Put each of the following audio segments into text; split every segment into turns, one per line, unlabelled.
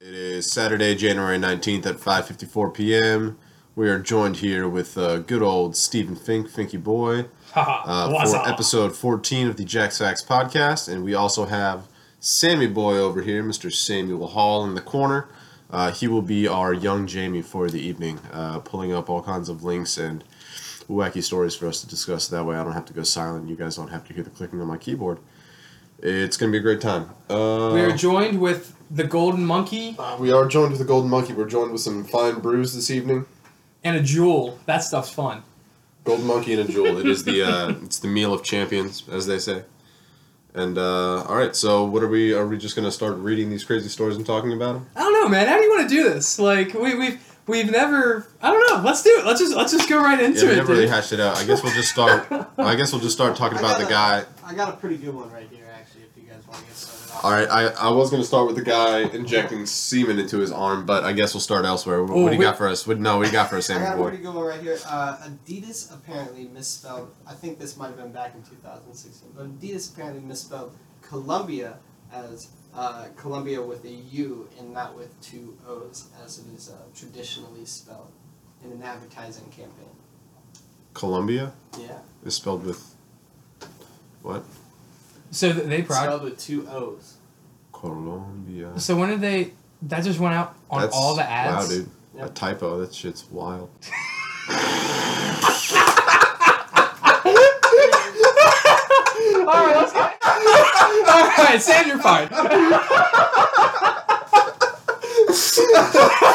It is Saturday, January 19th at 5:54 p.m. We are joined here with uh, good old Stephen Fink, Finky Boy, uh, for episode 14 of the Jack's Facts podcast, and we also have Sammy Boy over here, Mr. Samuel Hall in the corner. Uh, he will be our young Jamie for the evening, uh, pulling up all kinds of links and wacky stories for us to discuss. That way, I don't have to go silent. You guys don't have to hear the clicking on my keyboard. It's gonna be a great time. Uh,
We are joined with the Golden Monkey
Uh, we are joined with the Golden Monkey. We're joined with some fine brews this evening.
and a Juul. That stuff's fun.
Golden Monkey and a Juul. It is the uh, it's the meal of champions, as they say. And uh, all right, so what are we? Are we just gonna start reading these crazy stories and talking about them?
I don't know, man. How do you want to do this? Like we we've we've never. I don't know. Let's do it. Let's just let's just go right into
Yeah, we
it.
never really
dude.
hashed it out. I guess we'll just start. I guess we'll just start talking
I
about the
a-
guy.
I got a pretty good one right here,
All right, I, I was gonna start with the guy injecting semen into his arm, but I guess we'll start elsewhere. What,
Oh,
what do you
we-
got for us? What, no, what do you got for us,
I
Sammy
got a
boy?
pretty good one right here. Uh, Adidas apparently misspelled. I think this might have been back in 2016, but Adidas apparently misspelled Columbia as uh, Columbia with a U and not with two O's, as it is uh, traditionally spelled in an advertising campaign.
Columbia
Yeah,
is spelled with what?
So they prod.
spelled with two O's.
Columbia.
So when did they? That just went out on
That's
all the ads.
Wow, dude. A typo. That shit's wild.
All right, let's go. all right, Sam, you're fine.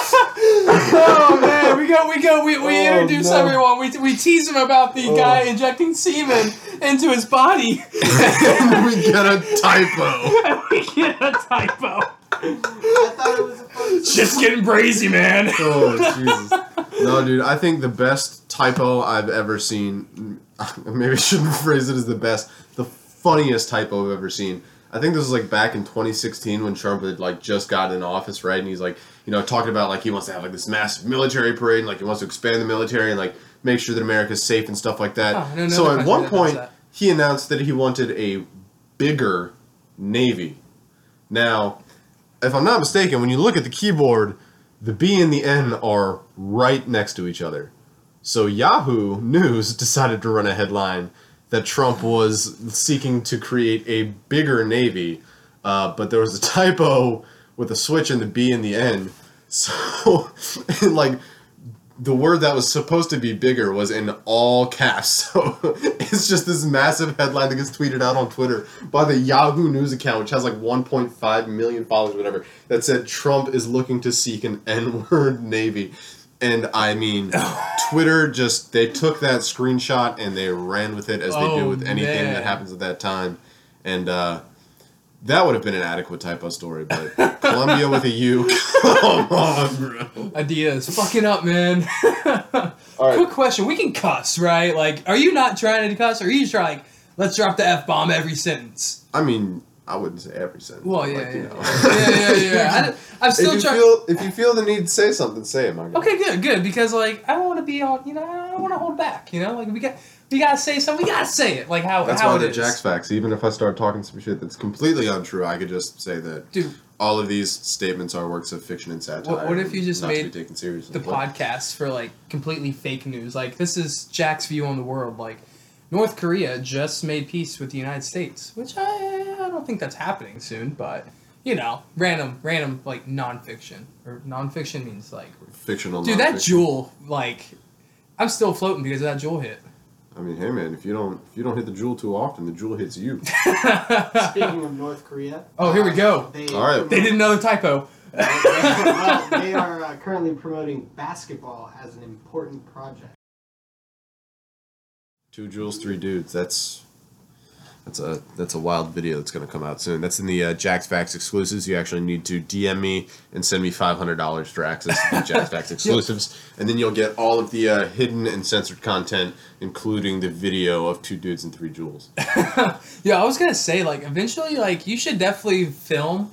oh man, we go, we go, we, we
Oh,
introduce
no.
everyone. We, we tease him about the
Oh.
guy injecting semen into his body.
and we get a typo.
and we get a typo.
I thought it was a fun.
Shit's getting brazy, man.
Oh Jesus! No, dude. I think the best typo I've ever seen. Maybe I shouldn't phrase it as the best. The funniest typo I've ever seen. I think this was like back in 2016 when Trump had like just got in office, right? And he's like, you know, talking about like he wants to have like this massive military parade, and like he wants to expand the military and like make sure that America's safe and stuff like that.
Oh, no, no,
so
no
at one point, he announced that he wanted a bigger navy. Now, if I'm not mistaken, when you look at the keyboard, the B and the N are right next to each other. So Yahoo News decided to run a headline that Trump was seeking to create a bigger navy, uh, but there was a typo with a switch in the B and the N. So, like, the word that was supposed to be bigger was in all caps. So it's just this massive headline that gets tweeted out on Twitter by the Yahoo News account, which has like 1.5 million followers, whatever, that said Trump is looking to seek an N word navy. And I mean, Twitter just, they took that screenshot and they ran with it as they do
Oh,
with anything
man.
that happens at that time. And, uh, that would have been an adequate typo story, but Columbia with a U. Come on, bro.
Adidas, fucking up, man.
All right.
Quick question: We can cuss, right? Like, are you not trying to cuss, or are you just trying like, let's drop the f bomb every sentence?
I mean, I wouldn't say every sentence.
Well, yeah,
like,
yeah,
you know.
yeah, yeah, yeah. yeah. I, I'm still trying.
if you feel the need to say something, say it, my guy.
Okay, good, good. Because like, I don't want to be on. You know, I don't want to hold back. You know, like we got, we gotta say something. We gotta say it. Like how
That's
how
why the. Jack's facts. Even if I start talking some shit that's completely untrue, I could just say that
Dude,
all of these statements are works of fiction and satire.
What- what if you just made
taken seriously?
the
What?
podcast for like completely fake news. Like this is Jack's view on the world. Like North Korea just made peace with the United States, which I don't think that's happening soon. But you know, random random like nonfiction or nonfiction means like
fictional.
dude that Juul like I'm still floating because of that Juul hit.
I mean, hey man, if you don't if you don't hit the Juul too often, the Juul hits you.
Speaking of North Korea.
Oh, here we
uh,
go.
They,
All right.
they did another typo.
well, they are uh, currently promoting basketball as an important project.
Two Juuls, three dudes. That's that's a that's a wild video that's going to come out soon. That's in the uh, Jack's Facts exclusives. You actually need to DM me and send me five hundred dollars for access to the Jack's Facts exclusives, and then you'll get all of the uh, hidden and censored content, including the video of two dudes and three Juuls.
Yeah, I was gonna say like eventually like you should definitely film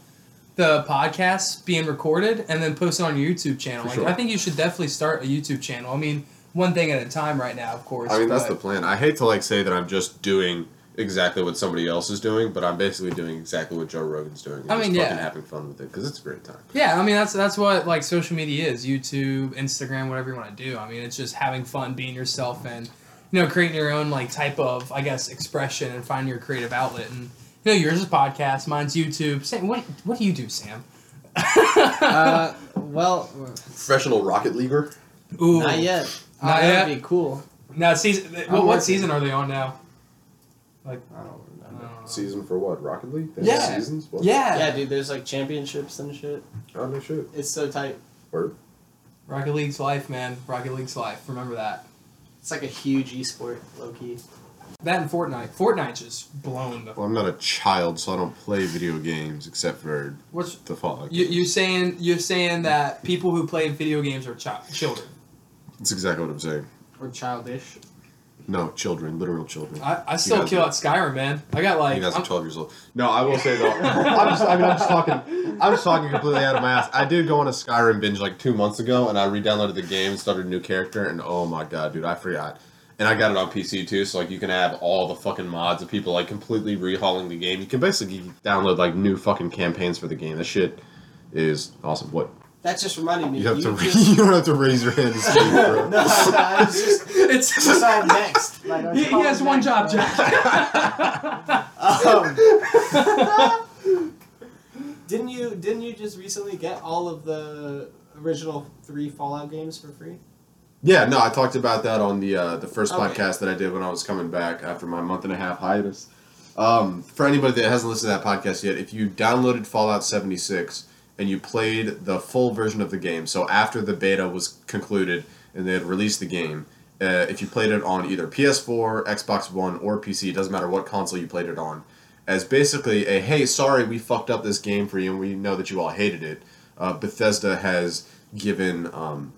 the podcast being recorded and then post it on your YouTube channel.
For
like
sure.
I think you should definitely start a YouTube channel. I mean, one thing at a time right now, of course.
I mean, that's the plan. I hate to like say that I'm just doing exactly what somebody else is doing, but I'm basically doing exactly what Joe Rogan's doing. and
I
just
mean, yeah.
having fun with it because it's a great time.
Yeah, I mean that's that's what like social media is. YouTube, Instagram, whatever you want to do. I mean, it's just having fun, being yourself, and you know, creating your own like type of I guess expression and finding your creative outlet. And you know, yours is podcast, mine's YouTube. Sam, what what do you do, Sam?
uh, well,
Professional Rocket Leaguer.
Ooh,
not yet. Oh,
Not
that
yet?
would be cool.
Now season. What,
I'm
what
working.
season are they on now?
I don't remember.
Uh,
Season for what? Rocket League? They
Yeah.
Seasons? What?
yeah.
Yeah, dude, there's like championships and shit.
Oh no shit.
It's so tight.
Word.
Rocket League's life, man. Rocket League's life. Remember that.
It's like a huge esport, low key.
That and Fortnite. Fortnite just blown the.
Well, I'm not a child, so I don't play video games except for
What's
the Fallout.
you you saying? You're saying that people who play video games are chi- children.
That's exactly what I'm saying.
Or childish.
No, children, literal children.
I, I still kill at Skyrim, man. I got like
you guys
I'm-
are 12 years old. No, I will say though. I'm just, I mean, I'm just talking. I'm just talking completely out of my ass. I did go on a Skyrim binge like two months ago, and I re-downloaded the game, started a new character, and oh my god, dude, I forgot. And I got it on PC too, so like you can have all the fucking mods of people like completely rehauling the game. You can basically download like new fucking campaigns for the game. That shit is awesome. What?
That just reminded me.
You have to.
just-
you don't have to raise your hand to speak, bro.
no, no, I was just
it's
decide next. Like, I was
he, he
calling
has one job,
but-
Jack.
Um, didn't you didn't you just recently get all of the original three Fallout games for free?
Yeah, no, I talked about that on the uh, the first
Okay.
podcast that I did when I was coming back after my month and a half hiatus. Um, for anybody that hasn't listened to that podcast yet, if you downloaded Fallout 76 and you played the full version of the game, so after the beta was concluded and they had released the game, uh, if you played it on either PS4, Xbox One, or PC, it doesn't matter what console you played it on, as basically a hey, sorry, we fucked up this game for you and we know that you all hated it. Uh, Bethesda has given um,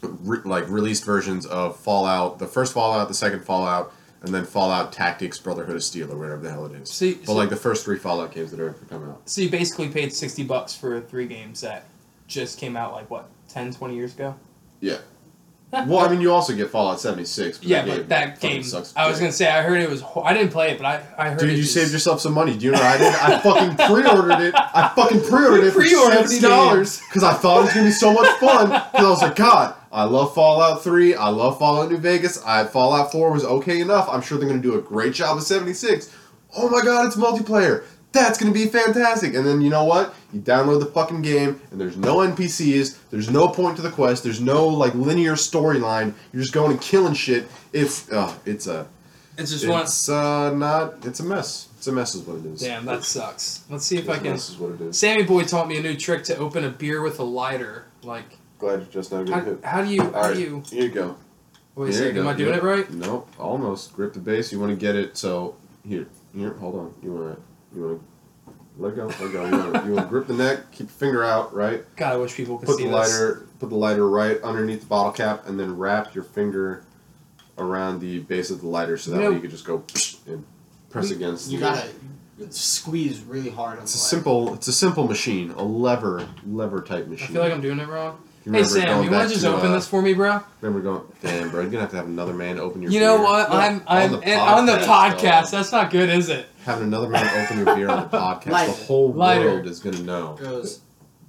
re- like released versions of Fallout, the first Fallout, the second Fallout, and then Fallout Tactics, Brotherhood of Steel, or whatever the hell it is.
See-
but
so-
like the first three Fallout games that are ever come out.
so you basically paid sixty bucks for three games that just came out like what 10, 20 years ago.
Yeah. Well, I mean, you also get Fallout seventy six.
yeah, but that game.
sucks.
I was gonna say I heard it was. I didn't play it, but I I heard.
Dude, you
just-
saved yourself some money. Do you know what I did? I fucking pre-ordered it. I fucking pre-ordered it for seventy dollars because I thought it was gonna be so much fun. Because I was like, God, I love Fallout Three. I love Fallout New Vegas. I Fallout Four was okay enough. I'm sure they're gonna do a great job with seventy six. Oh my God, it's multiplayer. That's gonna be fantastic. And then you know what? You download the fucking game, and there's no NPCs. There's no point to the quest. There's no like linear storyline. You're just going and killing shit. It's uh, it's a
It's just one.
it's uh not. It's a mess. It's a mess, is what it is.
Damn, that sucks. Let's see if
It's
I can.
mess is what it is.
Sammy Boy taught me a new trick to open a beer with a lighter. Like,
Glad you just now
how,
hit.
how do you? How
All right,
do you?
here you go.
Wait a
Here you
second. Am. I doing
Yep.
it right?
Nope, almost. Grip the base. You want to get it. So here, here. Hold on. You want to. You want to. Let go. Let go. You want to. You want to grip the neck. Keep your finger out. Right.
God, I wish people could
Put
see
the
this.
lighter. Put the lighter right underneath the bottle cap, and then wrap your finger around the base of the lighter, so that
You know-
way you could just go and press
We-
against.
You gotta squeeze really hard on
It's
the
a
light.
simple. It's a simple machine. A lever. Lever type machine.
I
machine.
feel like I'm doing it wrong.
You
Hey Sam, you want to just open
uh,
this for me, bro?
Remember going, damn, bro, you're gonna have to have another man open your
You
beer.
know what?
No,
I'm
on
I'm
the
and on the
podcast,
podcast.
dog.
That's not good, is it?
Having another man open your beer on the podcast,
Lighter.
the whole
Lighter.
world is gonna know.
goes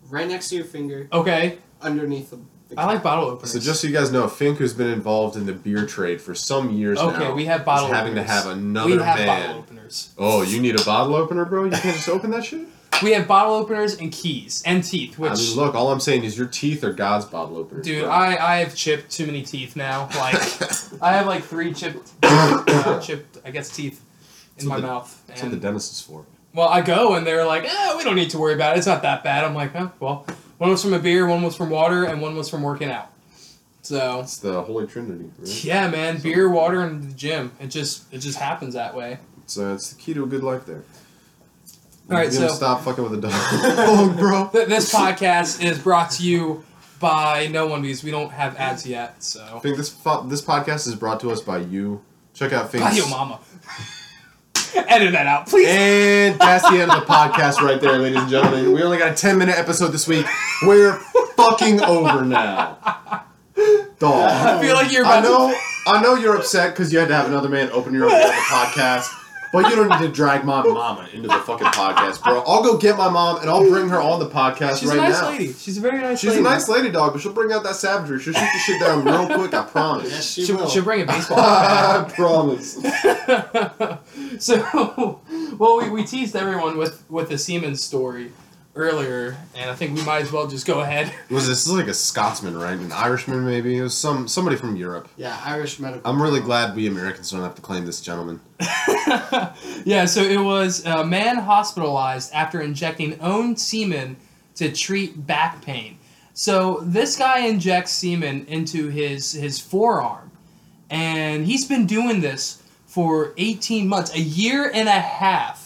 right next to your finger,
Okay.
underneath the. the
I like bottle openers.
So just so you guys know, Fink, who's been involved in the beer trade for some years now,
okay, we have bottle
is having
openers.
to have another
we have
man.
bottle openers.
Oh, you need a bottle opener, bro? You can't just open that shit.
We have bottle openers and keys and teeth. Which,
I mean, look, all I'm saying is your teeth are God's bottle openers.
dude,
bro.
I I have chipped too many teeth now. Like I have like three chipped, uh, chipped I guess teeth in
That's
my
what the-
mouth.
That's what the
And
dentist is for.
well, I go and they're like, eh, we don't need to worry about it. It's not that bad. I'm like, huh, well, one was from a beer, one was from water, and one was from working out. So
It's the Holy Trinity, right?
yeah, man, beer, water, and the gym. It just it just happens that way.
Uh, it's the key to a good life there.
All right, so-
stop fucking with the dog, oh, bro.
Th- This podcast is brought to you by no one because we don't have ads yet. So
Fink, this fo- this podcast is brought to us by you. Check out Fink's.
bye, yo, mama. Edit that out, please.
And that's the end of the podcast right there, ladies and gentlemen. We only got a 10 minute episode this week. We're fucking over now. Dog.
I feel like you're
I
about to.
know, I know you're upset because you had to have another man open your own podcast. But you don't need to drag my mama into the fucking podcast, bro. I'll go get my mom and I'll bring her on the podcast
She's
right
a nice
now.
lady. She's a very nice
She's
lady.
a nice lady, dog, but she'll bring out that savagery. She'll shoot the shit down real quick. I promise.
Yes, she
She'll,
will.
she'll bring a baseball.
I promise.
so, well, we, we teased everyone with with the Siemens story earlier, and I think we might as well just go ahead.
Was this like a Scotsman, right? An Irishman, maybe? It was some somebody from Europe.
yeah, Irish medical.
I'm really glad we Americans don't have to claim this gentleman.
yeah, so it was a man hospitalized after injecting own semen to treat back pain. So this guy injects semen into his his forearm, and he's been doing this for 18 months, a year and a half,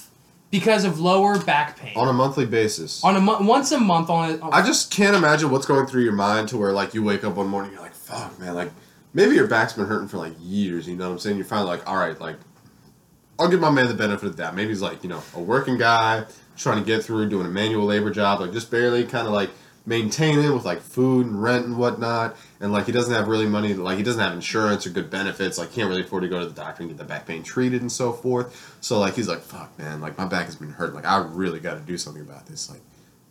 because of lower back pain.
On a monthly basis.
On a mo- once a month on
I just can't imagine what's going through your mind to where like you wake up one morning you're like, fuck man, like maybe your back's been hurting for like years, you know what I'm saying? You're finally like, alright, like I'll give my man the benefit of that. Maybe he's like, you know, a working guy, trying to get through, doing a manual labor job, like just barely kind of like maintaining with like food and rent and whatnot. And like he doesn't have really money, like he doesn't have insurance or good benefits, like can't really afford to go to the doctor and get the back pain treated and so forth. So like he's like, fuck man, like my back has been hurt. Like I really got to do something about this. Like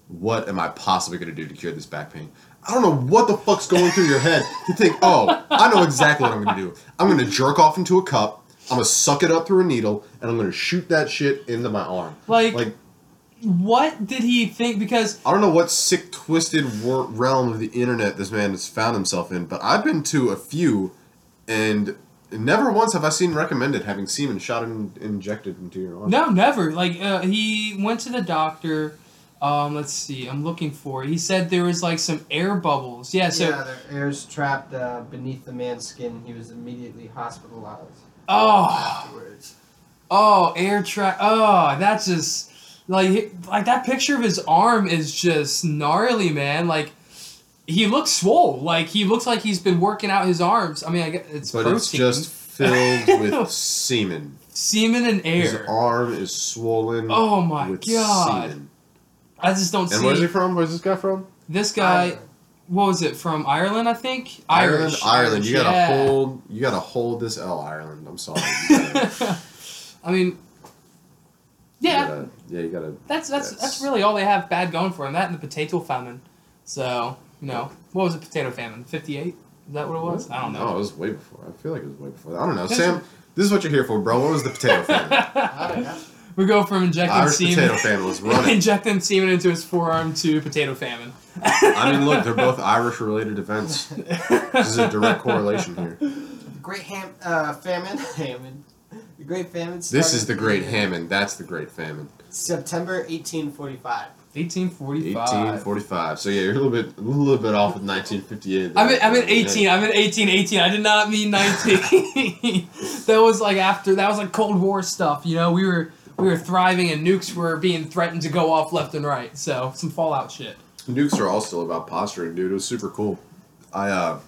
what am I possibly going to do to cure this back pain? I don't know what the fuck's going through your head to think, oh, I know exactly what I'm going to do. I'm going to jerk off into a cup, I'm going to suck it up through a needle, and I'm going to shoot that shit into my arm.
like,
Like,
what did he think? Because
I don't know what sick, twisted wor- realm of the internet this man has found himself in, but I've been to a few, and never once have I seen recommended having semen shot and injected into your arm.
No, never. Like uh, he went to the doctor. Um, let's see. I'm looking for. it. He said there was like some air bubbles. Yeah. So
yeah, their air's trapped uh, beneath the man's skin. He was immediately hospitalized.
oh
Afterwards.
oh air track. Oh that's just like like that picture of his arm is just gnarly, man. Like he looks swole. Like he looks like he's been working out his arms. I mean, I guess it's
But
protein.
it's just filled with semen.
semen and air.
His arm is swollen.
Oh my
with
god!
semen.
I just don't
And
see
where's he from? Where's this guy from?
this guy.
Ireland.
What was it from Ireland? I think
Ireland.
Irish.
Ireland. You
Irish,
gotta
yeah.
hold. You gotta hold this L, Ireland. I'm sorry.
I mean,
you
yeah,
gotta- yeah, you gotta.
that's that's
that's-
that's really all they have bad going for them. That and the potato famine. So you know, what was the potato famine? Fifty eight. Is that what it was? I don't know.
No, it was way before. I feel like it was way before. that. I don't know. Sam, this is what you're here for, bro. What was the potato famine?
I don't know.
we go from injecting
Irish
semen,
potato famine was running.
injecting semen into his forearm to potato famine.
I mean, look, they're both Irish-related events. This is a direct correlation here.
The Great Ham uh, Famine. Famine. The Great Famine.
This is the Great
in
Hammond. That's the Great Famine.
September 1845.
1845.
1845. So yeah, you're a little bit, a little bit off with 1958.
I'm in, I'm in
Yeah.
18. I'm in 18, 18. I did not mean 19. that was like after, that was like Cold War stuff, you know? We were we were thriving and nukes were being threatened to go off left and right. So, some Fallout shit.
Nukes are all still about posturing, dude. It was super cool. I uh,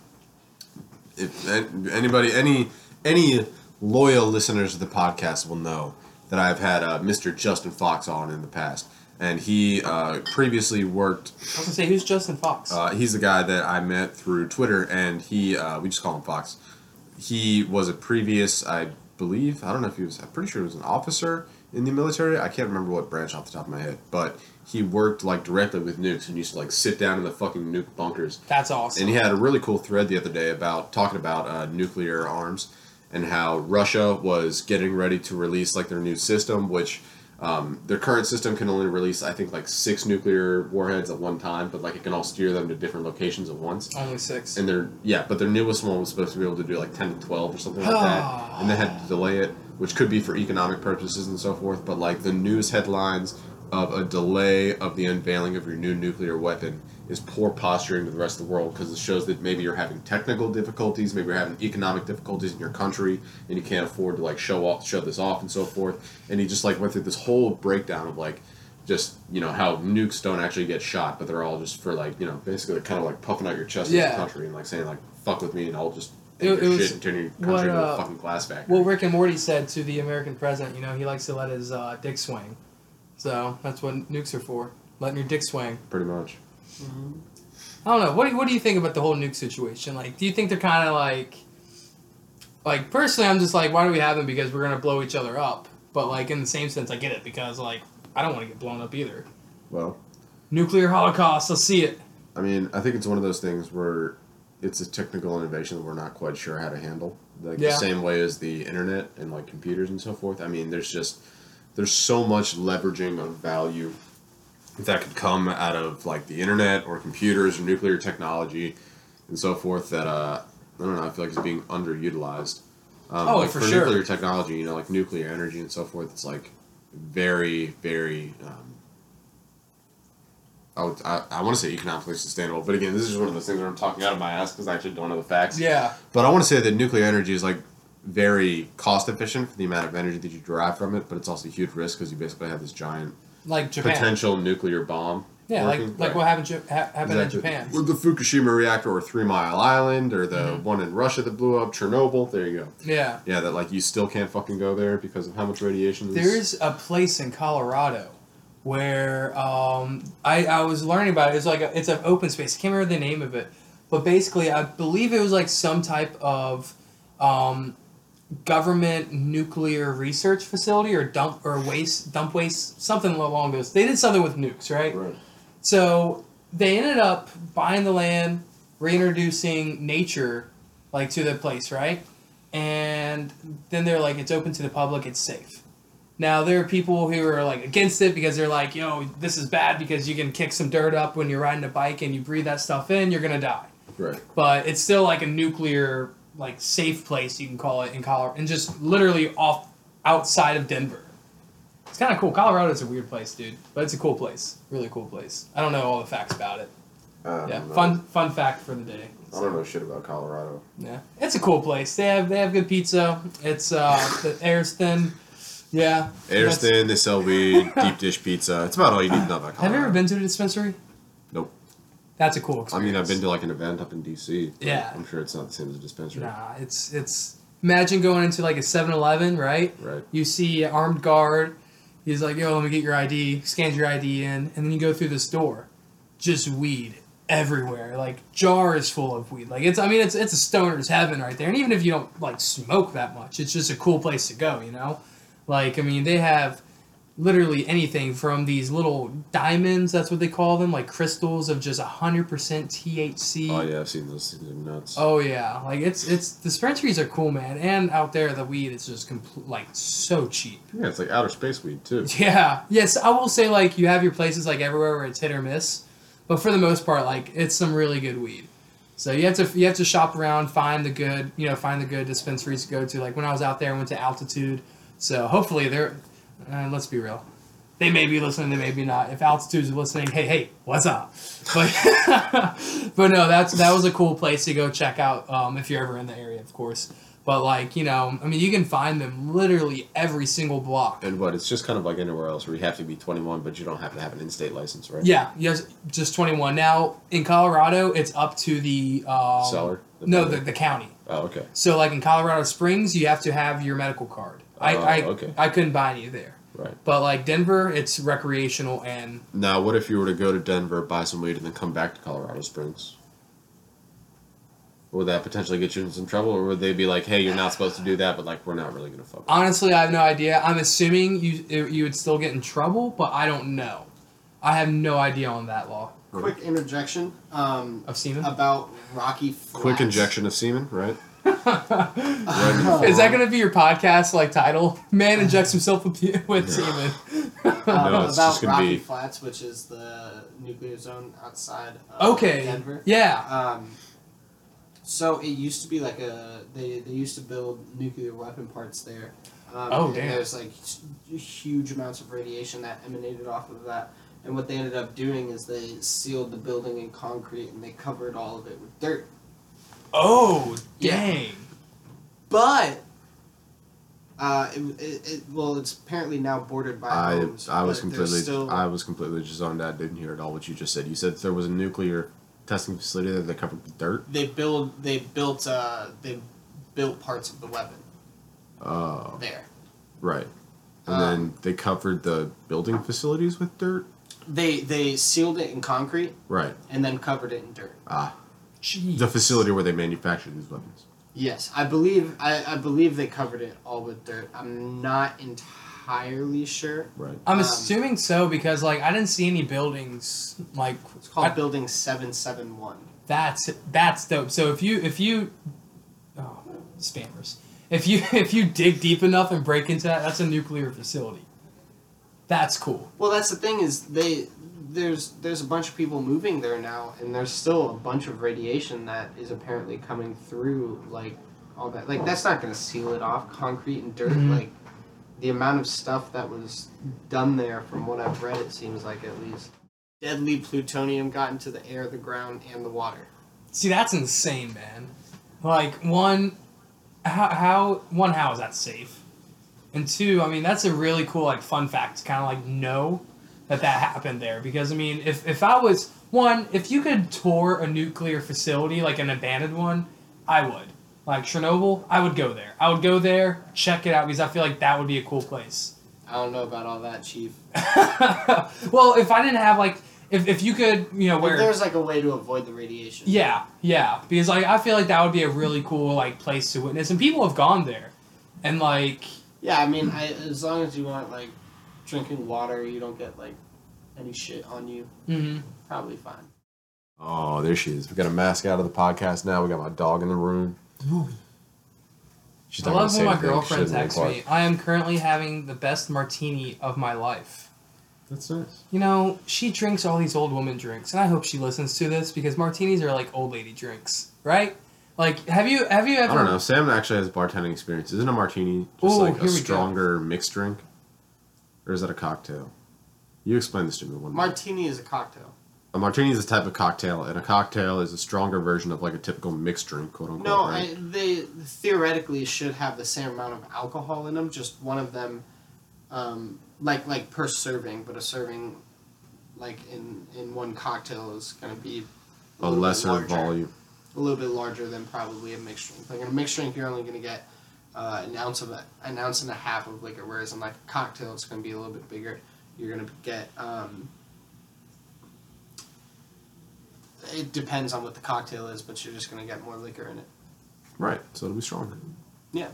if anybody, any any loyal listeners of the podcast will know that I've had uh, Mr. Justin Fox on in the past, and he uh, previously worked.
I was gonna say, who's Justin Fox?
Uh, he's the guy that I met through Twitter, and he uh, we just call him Fox. He was a previous, I believe, I don't know if he was. I'm pretty sure he was an officer in the military. I can't remember what branch off the top of my head, but he worked like directly with nukes and used to like sit down in the fucking nuke bunkers.
That's awesome.
And he had a really cool thread the other day about talking about uh, nuclear arms and how Russia was getting ready to release like their new system, which um, their current system can only release I think like six nuclear warheads at one time, but like it can all steer them to different locations at once.
Only six.
And their yeah, but their newest one was supposed to be able to do like ten to twelve or something like that, and they had to delay it, which could be for economic purposes and so forth. But like the news headlines of a delay of the unveiling of your new nuclear weapon is poor posturing to the rest of the world because it shows that maybe you're having technical difficulties, maybe you're having economic difficulties in your country, and you can't afford to like show off, show this off, and so forth. And he just like went through this whole breakdown of like just you know how nukes don't actually get shot, but they're all just for like you know basically kind of like puffing out your chest as
Yeah.
a country and like saying like fuck with me and I'll just
It- it was-
shit and turn your country
what,
into
uh,
a fucking glass factory.
Well, Rick and Morty said to the American president, you know, he likes to let his uh, dick swing. So, that's what nukes are for. Letting your dick swing.
Pretty much.
I don't know. What do, what do you think about the whole nuke situation? Like, do you think they're kind of like, like personally, I'm just like, why do we have them? Because we're gonna blow each other up. but like in the same sense, I get it because like I don't want to get blown up either.
Well,
Nuclear holocaust. Let's see it.
I mean, I think it's one of those things where it's a technical innovation that we're not quite sure how to handle. Like
Yeah.
the same way as the internet and like computers and so forth. I mean, there's just there's so much leveraging of value that could come out of like the internet or computers or nuclear technology and so forth that uh I don't know, I feel like it's being underutilized. Um,
Oh,
like
for
for
sure.
nuclear technology, you know, like nuclear energy and so forth, it's like very, very um, I, would, I, I want to say economically sustainable, but again, this is one of those things where I'm talking out of my ass because I actually don't know the facts.
Yeah.
But I want to say that nuclear energy is like very cost efficient for the amount of energy that you derive from it, but it's also a huge risk because you basically have this giant
Like Japan.
potential nuclear bomb.
Yeah, like
working.
like
Right.
what happened, ha- happened
Exactly.
in Japan.
With the Fukushima reactor or Three Mile Island or the
Mhm.
one in Russia that blew up, Chernobyl. There you go.
Yeah.
Yeah, that like you still can't fucking go there because of how much radiation. Is.
There's a place in Colorado where um, I, I was learning about it. It's like a, it's an open space. I can't remember the name of it, but basically, I believe it was like some type of um, government nuclear research facility or dump or waste dump waste something along those. They did something with nukes, right?
right.
So they ended up buying the land, reintroducing nature like to the place, right? And then they're like, it's open to the public, it's safe. Now there are people who are like against it because they're like, yo, this is bad because you can kick some dirt up when you're riding a bike and you breathe that stuff in, you're gonna die.
Right.
But it's still like a nuclear like safe place you can call it in Colorado, and just literally off outside of Denver. It's kind of cool. Colorado is a weird place, dude, but it's a cool place. Really cool place. I don't know all the facts about it.
I
Yeah, fun fun fact for the day.
I don't know shit about Colorado.
Yeah, it's a cool place. They have they have good pizza. It's uh the air's thin. Yeah.
Air's
That's-
thin. They sell weed. deep dish pizza. It's about all you need to know about Colorado.
Have you ever been to a dispensary? That's a cool
I mean, I've been to like an event up in DC.
Yeah.
I'm sure it's not the same as a dispensary.
Nah, it's it's. Imagine going into like a 7-Eleven, right?
Right.
You see an armed guard. He's like, "Yo, let me get your ID." Scans your ID in, and then you go through this door. Just weed everywhere, like jars full of weed. Like it's, I mean, it's it's a stoner's heaven right there. And even if you don't like smoke that much, it's just a cool place to go. You know, like I mean, they have literally anything from these little diamonds. That's what they call them, like crystals of just hundred percent THC.
Oh yeah, I've seen those things. They're nuts.
Oh yeah, like it's it's dispensaries are cool, man, and out there the weed is just compl- like so cheap.
Yeah, it's like outer space weed too.
Yeah, yes, I will say like you have your places like everywhere where it's hit or miss, but for the most part, like it's some really good weed. So you have to you have to shop around, find the good you know find the good dispensaries to go to. Like when I was out there, I went to Altitude, so hopefully they're uh, let's be real. They may be listening, they may be not. If Altitude's listening, hey, hey, what's up? But, but no, that's that was a cool place to go check out um, if you're ever in the area, of course. But like you know, I mean, you can find them literally every single block.
And what? It's just kind of like anywhere else where you have to be 21, but you don't have to have an in-state license, right?
Yeah, yes, just 21. Now in Colorado, it's up to the um,
Seller.
No, the, the county.
Oh, okay.
So like in Colorado Springs, you have to have your medical card. I
Oh,
I,
okay.
I couldn't buy any there.
Right.
But like Denver, it's recreational and
Now, what if you were to go to Denver, buy some weed, and then come back to Colorado Springs? Would that potentially get you in some trouble, or would they be like, "Hey, you're not supposed to do that," but like, we're not really gonna fuck.
honestly, I have no idea. I'm assuming you you would still get in trouble, but I don't know. I have no idea on that law.
Quick interjection um,
Of semen?
about Rocky? Flats.
Quick injection of semen, right?
Is that gonna be your podcast like title? Man injects himself with, with semen.
Um,
No, it's
about
just gonna
Rocky
be-
Flats, which is the nuclear zone outside of
Okay.
Denver.
Yeah.
Um, so it used to be like a they, they used to build nuclear weapon parts there. Um,
Oh,
and
damn.
There's like hu- huge amounts of radiation that emanated off of that. And what they ended up doing is they sealed the building in concrete and they covered all of it with dirt.
Oh
Yeah.
dang.
But uh, it, it, it well, it's apparently now bordered by
I
homes.
I was completely
still,
I was completely just on that. Didn't hear at all what you just said. You said there was a nuclear testing facility that they covered with dirt.
they build they built uh, they built parts of the weapon
Oh,
there.
right. And
Um,
then they covered the building facilities with dirt.
They they sealed it in concrete
Right.
and then covered it in dirt.
Ah,
Jeez.
the facility where they manufacture these weapons.
Yes, I believe I, I believe they covered it all with dirt. I'm not entirely sure.
Right.
I'm
Um,
assuming so because like I didn't see any buildings like
It's called
I-
Building Seven Seven One.
That's that's dope. So if you if you oh spammers. If you if you dig deep enough and break into that, that's a nuclear facility. That's cool.
Well, that's the thing is they there's there's a bunch of people moving there now, and there's still a bunch of radiation that is apparently coming through like all that. Like that's not going to seal it off. Concrete and dirt,
Mhm.
like the amount of stuff that was done there, from what I've read, it seems like at least deadly plutonium got into the air, the ground, and the water.
See, that's insane, man. Like one how how one how is that safe? And two, I mean that's a really cool like fun fact to kind of like know that that happened there because I mean if if I was one if you could tour a nuclear facility like an abandoned one, I would. Like Chernobyl, I would go there. I would go there, check it out because I feel like that would be a cool place.
I don't know about all that, Chief.
well, if I didn't have like if, if you could, you know,
If
where
there's like a way to avoid the radiation.
Yeah, yeah. Because like I feel like that would be a really cool like place to witness, and people have gone there, and like
Yeah, I mean, I, as long as you want like drinking water, you don't get like any shit on you.
mhm.
Probably fine.
Oh, there she is. We got a mask out of the podcast now. We got my dog in the room. She's
I
not gonna
love when my girlfriend
doesn't
texts me. I am currently having the best martini of my life.
That's nice.
You know, she drinks all these old woman drinks, and I hope she listens to this because martinis are like old lady drinks, right? Like, have you have you ever?
I don't know. Sam actually has bartending experience. Isn't a martini just
Ooh,
like a
we go.
stronger mixed drink, or is that a cocktail? You explain this to me one.
Martini is a cocktail.
A martini is a type of cocktail, and a cocktail is a stronger version of like a typical mixed drink, quote unquote.
No,
right?
I, they theoretically should have the same amount of alcohol in them. Just one of them, um, like like per serving, but a serving, like in in one cocktail is going to be
a
bit
lesser
larger.
volume.
a little bit larger than probably a mixed drink. Like in a mixed drink, you're only going to get uh, an ounce of a, an ounce and a half of liquor, whereas in like a cocktail, it's going to be a little bit bigger. You're going to get. Um, it depends on what the cocktail is, but you're just going to get more liquor in it.
Right, so it'll be stronger.
Yeah.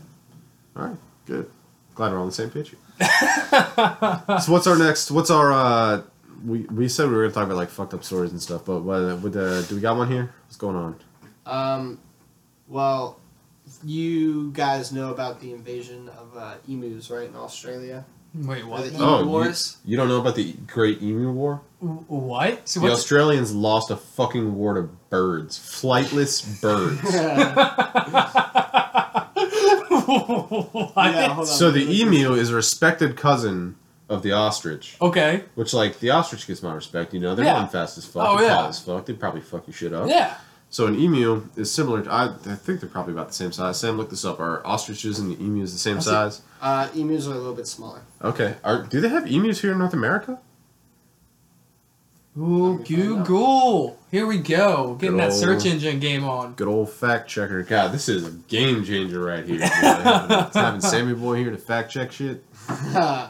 All right, good. Glad we're on the same page. here. so what's our next? What's our? uh We we said we were gonna talk about like fucked up stories and stuff, but what? With the, do we got one here? What's going on?
Um, well, you guys know about the invasion of uh, emus, right, in Australia?
Wait,
Or
what?
the
the-
emu
Oh, you-
wars?
You don't know about the Great Emu War?
w- what? So
The
what's
Australians lost a fucking war to birds, flightless birds.
what?
Yeah, hold on.
so the emu is a respected cousin of the ostrich,
Okay.
which like the ostrich gets my respect. You know, they're
Yeah.
running fast as fuck,
Oh,
they're
yeah.
tall as fuck. They probably fuck your shit up.
Yeah.
So an emu is similar. To, I, I think they're probably about the same size. Sam, look this up. Are ostriches and the emus the same
see.
size?
Uh, emus are a little bit smaller.
Okay. Are do they have emus here in North America?
Ooh,
Let me find out.
Google. Here we go. Getting
Good
that search
old-
engine game on.
Good old fact checker. God, this is a game changer right here. boy. having, having Sammy boy here to fact check shit.
uh,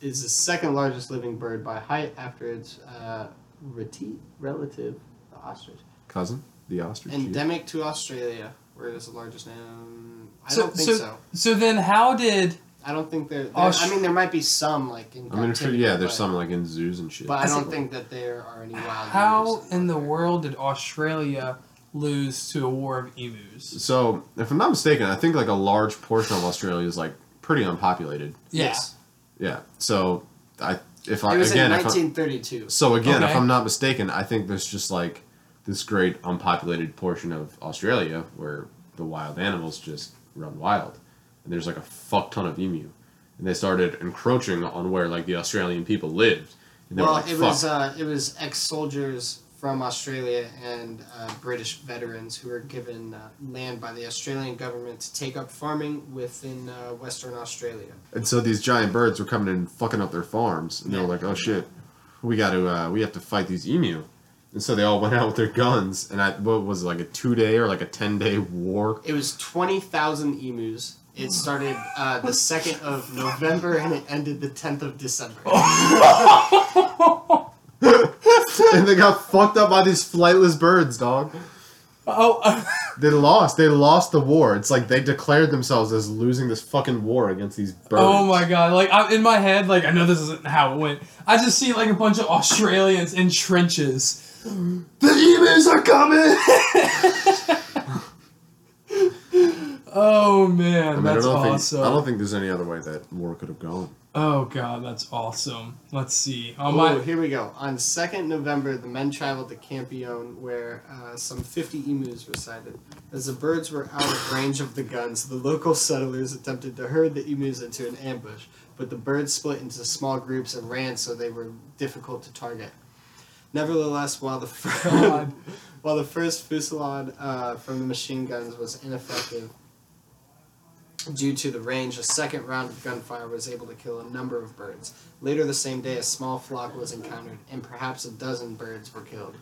is the second largest living bird by height after its uh, reti- relative, the ostrich.
Cousin, the ostrich. yeah.
Endemic to Australia, where it is the largest. Um, I
So-
don't think
so-
so.
So then, how did?
I don't think there. there
Aust-
I mean, there might be some like in.
I mean, sure,
captivity,
yeah, there's
but-
some like in zoos and shit.
But I
I
don't think that there are any wild.
How in the
there.
world did Australia lose to a war of emus?
So, if I'm not mistaken, I think like a large portion of Australia is like pretty unpopulated.
Yeah.
Yes.
Yeah. So, I if I
It was
again
in
if I-
1932.
So again, if I'm not mistaken, I think there's just like this great unpopulated portion of Australia where the wild animals just run wild, and there's like a fuck ton of emu, and they started encroaching on where like the Australian people lived. And they
Well,
were like,
it was uh, it was ex-soldiers from Australia and uh, British veterans who were given uh, land by the Australian government to take up farming within uh, Western Australia.
and so these giant birds were coming in and fucking up their farms, and they were like, oh shit, we got to uh, we have to fight these emu. And so they all went out with their guns, and I what was it, like a two day or like a ten day war
It was twenty thousand emus. It started uh, the second of November and it ended the tenth of December.
and they got fucked up by these flightless birds, dog.
Oh,
They lost. They lost the war. It's like they declared themselves as losing this fucking war against these birds.
oh my god! Like I'm in my head, like I know this isn't how it went. I just see like a bunch of Australians in trenches. The emus are coming. oh man,
I, mean,
that's
I
awesome.
think I don't think there's any other way that war could have gone.
Oh god, that's awesome. Let's see. Oh
Oh,
my.
here we go. On 2nd November, the men traveled to Campion, where uh, some 50 emus were sighted. As the birds were out of range of the guns, the local settlers attempted to herd the emus into an ambush, but the birds split into small groups and ran so they were difficult to target. Nevertheless, while the fir- while the first fusillade uh, from the machine guns was ineffective due to the range, a second round of gunfire was able to kill a number of birds. Later the same day, a small flock was encountered, and perhaps a dozen birds were killed.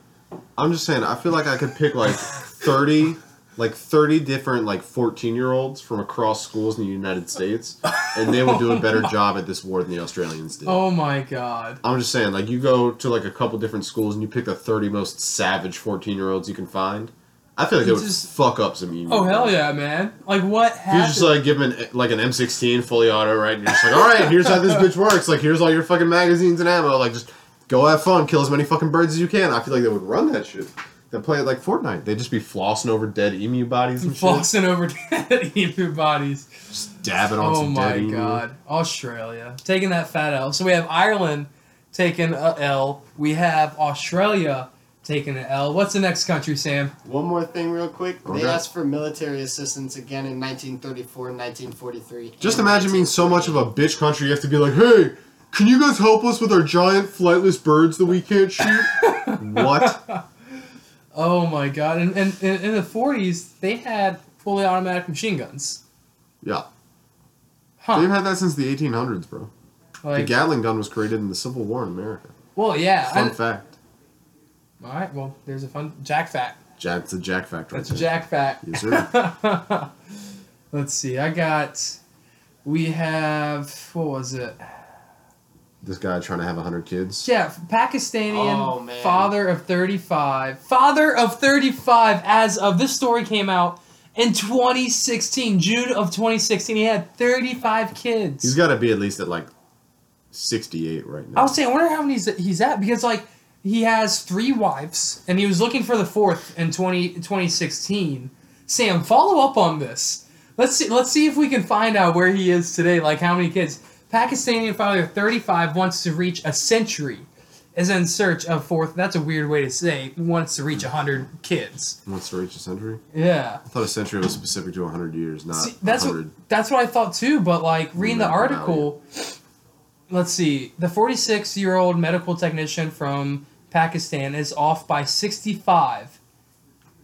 I'm just saying. I feel like I could pick like thirty, like thirty different like 14 year olds from across schools in the United States, and they would do a better oh job at this war than the Australians did.
Oh my god.
I'm just saying, like you go to like a couple different schools and you pick the 30 most savage 14 year olds you can find. I feel like they would
just-
fuck up some emu.
Oh hell yeah, man! Like what
You just like give them an, like an M16 fully auto, right? And you're just like, all right, here's how this bitch works. Like, here's all your fucking magazines and ammo. Like, just go have fun, kill as many fucking birds as you can. I feel like they would run that shit. They play it like Fortnite. They'd just be flossing over dead emu bodies and shit.
flossing over dead emu bodies.
Just dabbing on
Oh
some
my
dead emu.
god. Australia taking that fat L. So we have Ireland taking a L. We have Australia taking an L. What's the next country, Sam?
One more thing, real quick.
Okay.
They asked for military assistance again in 1934 and 1943.
Just
and
imagine being so much of a bitch country you have to be like, hey, can you guys help us with our giant flightless birds that we can't shoot? what?
Oh my god. And, and, and in the 40s, they had fully automatic machine guns.
Yeah.
Huh.
They've had that since the 1800s, bro. the Gatling gun was created in the Civil War in America.
well, yeah.
Fun
I-
fact.
all right, well, there's a fun Jack fact.
Jack, it's a Jack fact right
That's a
there.
Jack fact.
Yes, sir.
Let's see. I got. We have. What was it?
This guy trying to have 100 kids.
Yeah, Pakistani
Oh,
father of 35. Father of 35 as of this story came out in 2016, June of 2016. He had 35 kids.
He's got to be at least at like 68 right now.
I was saying, I wonder how many he's, he's at because like he has three wives and he was looking for the fourth in 20, 2016. Sam, follow up on this. Let's see. Let's see if we can find out where he is today. Like how many kids? Pakistani father 35 wants to reach a century. Is in search of fourth. That's a weird way to say. Wants to reach 100 kids.
Wants to reach a century?
Yeah.
I thought a century was specific to 100 years, not
See, that's
100.
what that's what I thought too. But like reading the article, let's see. The 46 year old medical technician from Pakistan is off by 65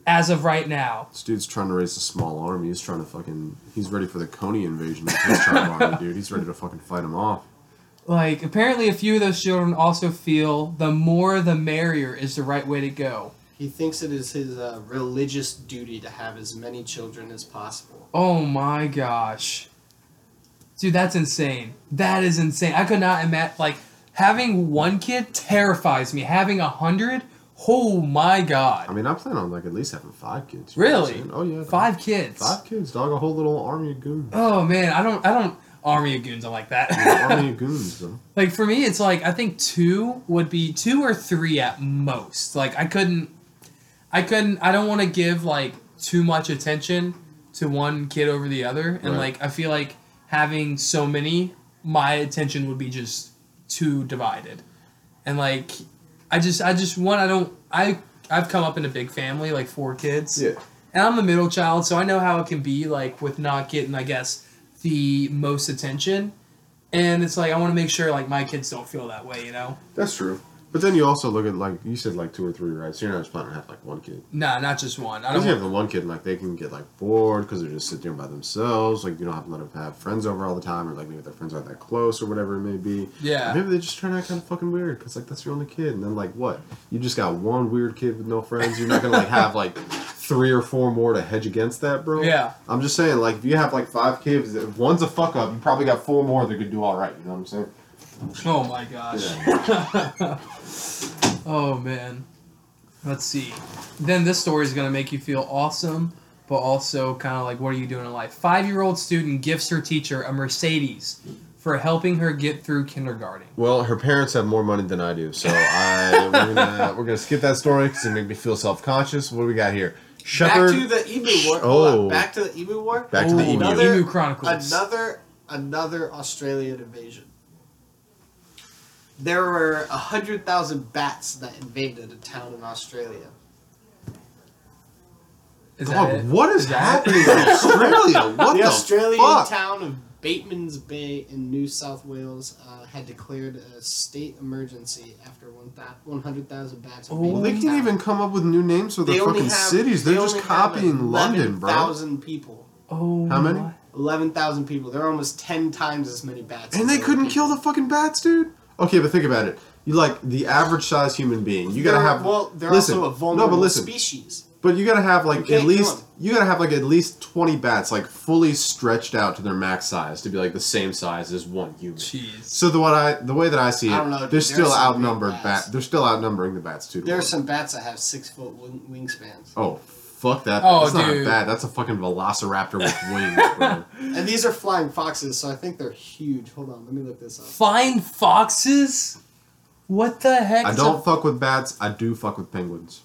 as of right now.
This dude's trying to raise a small army. He's trying to fucking. He's ready for the Coney invasion of his army, dude. He's ready to fucking fight him off.
Like apparently, a few of those children also feel the more the merrier is the right way to go.
He thinks it is his uh, religious duty to have as many children as possible.
Oh my gosh. Dude, that's insane. That is insane. I could not imagine like having one kid terrifies me. Having a hundred, oh my god.
I mean, I plan on like at least having five kids.
Really?
Oh yeah.
Five kids.
Five kids, dog. A whole little army of goons.
Oh man, I don't I don't army of goons, I like that.
army of goons, bro.
like for me it's like I think two would be two or three at most. Like I couldn't I couldn't I don't want to give like too much attention to one kid over the other and
Right.
like I feel like having so many my attention would be just too divided. And like I just I just one I don't I I've come up in a big family like four kids.
Yeah.
And I'm the middle child, so I know how it can be like with not getting, I guess, the most attention. And it's like I want to make sure like my kids don't feel that way, you know?
That's true. But then you also look at like you said like two or three, right? So you're not just planning to have like one kid.
Nah, not just one. I don't.
you have the one kid, and like they can get like bored because they're just sitting there by themselves. Like you don't have to let them have friends over all the time, or like maybe their friends aren't that close, or whatever it may be.
yeah.
Maybe they just turn out kind of fucking weird because like that's your only kid, and then like what? You just got one weird kid with no friends. You're not gonna like have like three or four more to hedge against that, bro.
Yeah.
I'm just saying, like if you have like five kids, if one's a fuck up, you probably got four more that could do all right. You know what I'm saying?
Oh my gosh. oh man. Let's see. Then this story is going to make you feel awesome, but also kind of like, what are you doing in life? Five year old student gifts her teacher a Mercedes for helping her get through kindergarten.
Well, her parents have more money than I do, so I we're gonna we're gonna skip that story because it make me feel self conscious. What do we got here? Shepherd.
Back to the Emu War. Hold
Oh.
on. Back to the Emu War.
Back to the emu.
Another-
Emu Chronicles.
Another another Australian invasion. There were a hundred thousand bats that invaded a town in Australia.
Is
Dog,
that it?
what is,
that
happening in Australia? What
the
the,
Australian
fuck?
town of Bateman's Bay in New South Wales uh, had declared a state emergency after 100,000 bats
Oh.
Well, they can't
town.
even come up with new names for
They
their fucking
have-
cities. They're
they
just
only have
copying London, bro.
11,000 people.
Oh,
How many?
11,000 people. There are almost 10 times as many bats.
And
as
they couldn't
people.
kill the fucking bats, dude. Okay, but think about it. You like the average sized human being. You gotta
They're-
have
well. They're
listen,
also a vulnerable
no, but listen,
species.
But you gotta have like at least you gotta have like at least twenty bats like fully stretched out to their max size to be like the same size as one human.
Jeez.
So the what I the way that I see it,
I know,
they're
there's
still outnumbered
bats.
bat. They're still outnumbering the bats too. to
There are some bats that have six foot wing- wingspans.
Oh fuck that!
Oh,
that's not a bat. That's a fucking velociraptor with wings, bro.
And these are flying foxes, so I think they're huge. Hold on, let me look this up.
Flying foxes? What the heck?
I
is
don't
a-
fuck with bats. I do fuck with penguins.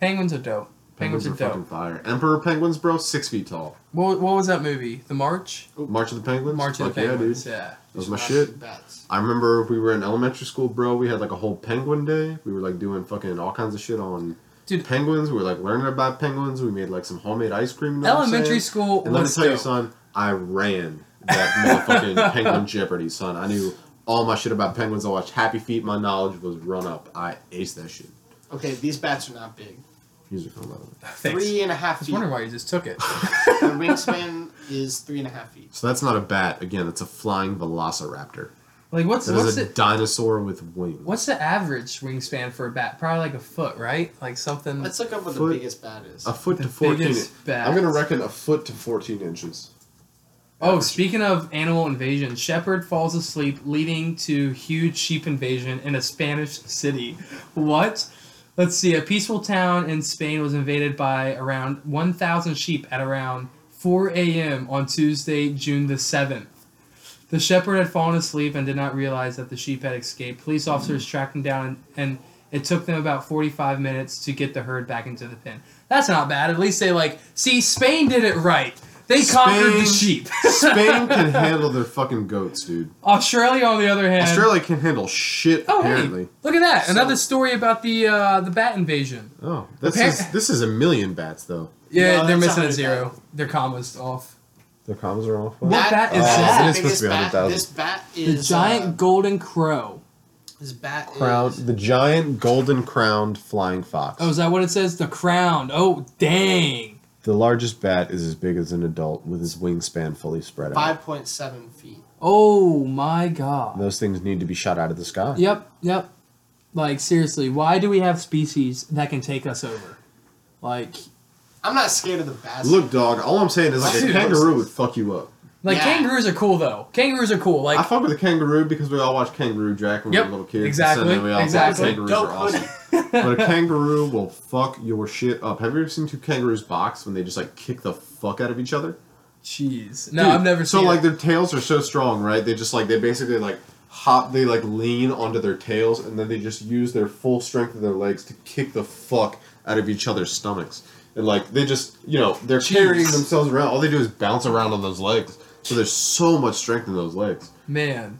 Penguins are dope. Penguins,
Penguins,
are
are
dope.
fucking fire. Emperor penguins, bro, six feet tall.
What, what was that movie? The March?
March of the Penguins.
March of
Fuck
the
yeah,
Penguins.
dude.
Yeah.
That was my shit.
Bats.
I remember we were in elementary school, bro. We had like a whole penguin day. We were like doing fucking all kinds of shit on
Dude.
penguins. We were like learning about penguins. We made like some homemade ice cream. You know
Elementary school
And let me
was
tell you, son, I ran that motherfucking penguin Jeopardy, son. I knew all my shit about penguins. I watched Happy Feet. My knowledge was run up. I aced that shit.
Okay, these bats are not big.
These are that.
Thanks.
Three and a
I
half
was
feet.
wondering why you just took it.
Their wingspan is three and a half feet.
So that's not a bat. Again, it's a flying velociraptor.
Like what's
That
what's
is a
the
dinosaur with wings.
what's the average wingspan for a bat? Probably like a foot, right? Like something.
Let's look up what
Foot-
the biggest bat is.
A foot
The
to 14.
biggest bat.
I'm going to reckon a foot to 14 inches.
Oh, speaking of animal invasion, shepherd falls asleep, leading to huge sheep invasion in a Spanish city. What? Let's see. A peaceful town in Spain was invaded by around 1,000 sheep at around 4 a.m. on Tuesday, June the 7th. The shepherd had fallen asleep and did not realize that the sheep had escaped. Police officers tracked him down, and, and it took them about 45 minutes to get the herd back into the pen. That's not bad. At least they like see Spain did it right. They conquered the
Spain-
sheep.
Spain can handle their fucking goats, dude.
Australia, on the other hand,
Australia can handle shit,
Oh,
apparently.
hey, look at that!
So-
Another story about the uh, the bat invasion.
Oh, this
Appar-
is this is a million bats though.
Yeah,
No,
they're
that's
missing a
100,000.
zero. Their commas off.
Their commas are off.
What bat is
Oh,
that?
it
the
supposed to be
biggest
100,000.
This bat
The giant
Uh,
golden crow.
this bat
Crown,
is
the giant golden crowned flying fox.
Oh, is that what it says? The crown. Oh, dang!
The largest bat is as big as an adult with his wingspan fully spread out.
five point seven feet.
Oh my god.
Those things need to be shot out of the sky.
Yep, yep. Like seriously, why do we have species that can take us over? Like,
I'm not scared of the bats.
Look, dog. All I'm saying is like a
Dude.
kangaroo would fuck you up.
like
Yeah.
kangaroos are cool though. Kangaroos are cool. Like,
I fuck with a kangaroo because we all watched Kangaroo Jack when
Yep,
we were little kids.
exactly,
And then we all thought
exactly.
Kangaroos
Dope
are awesome. but a kangaroo will fuck your shit up. Have you ever seen two kangaroos box when they just like kick the fuck out of each other?
jeez. No,
Dude,
I've never seen.
So
seen.
like
it.
their tails are so strong, right? They just like they basically like hop. They like lean onto their tails, and then they just use their full strength of their legs to kick the fuck out of each other's stomachs. And like they just you know they're
Jeez.
carrying themselves around. All they do is bounce around on those legs. So there's so much strength in those legs.
man,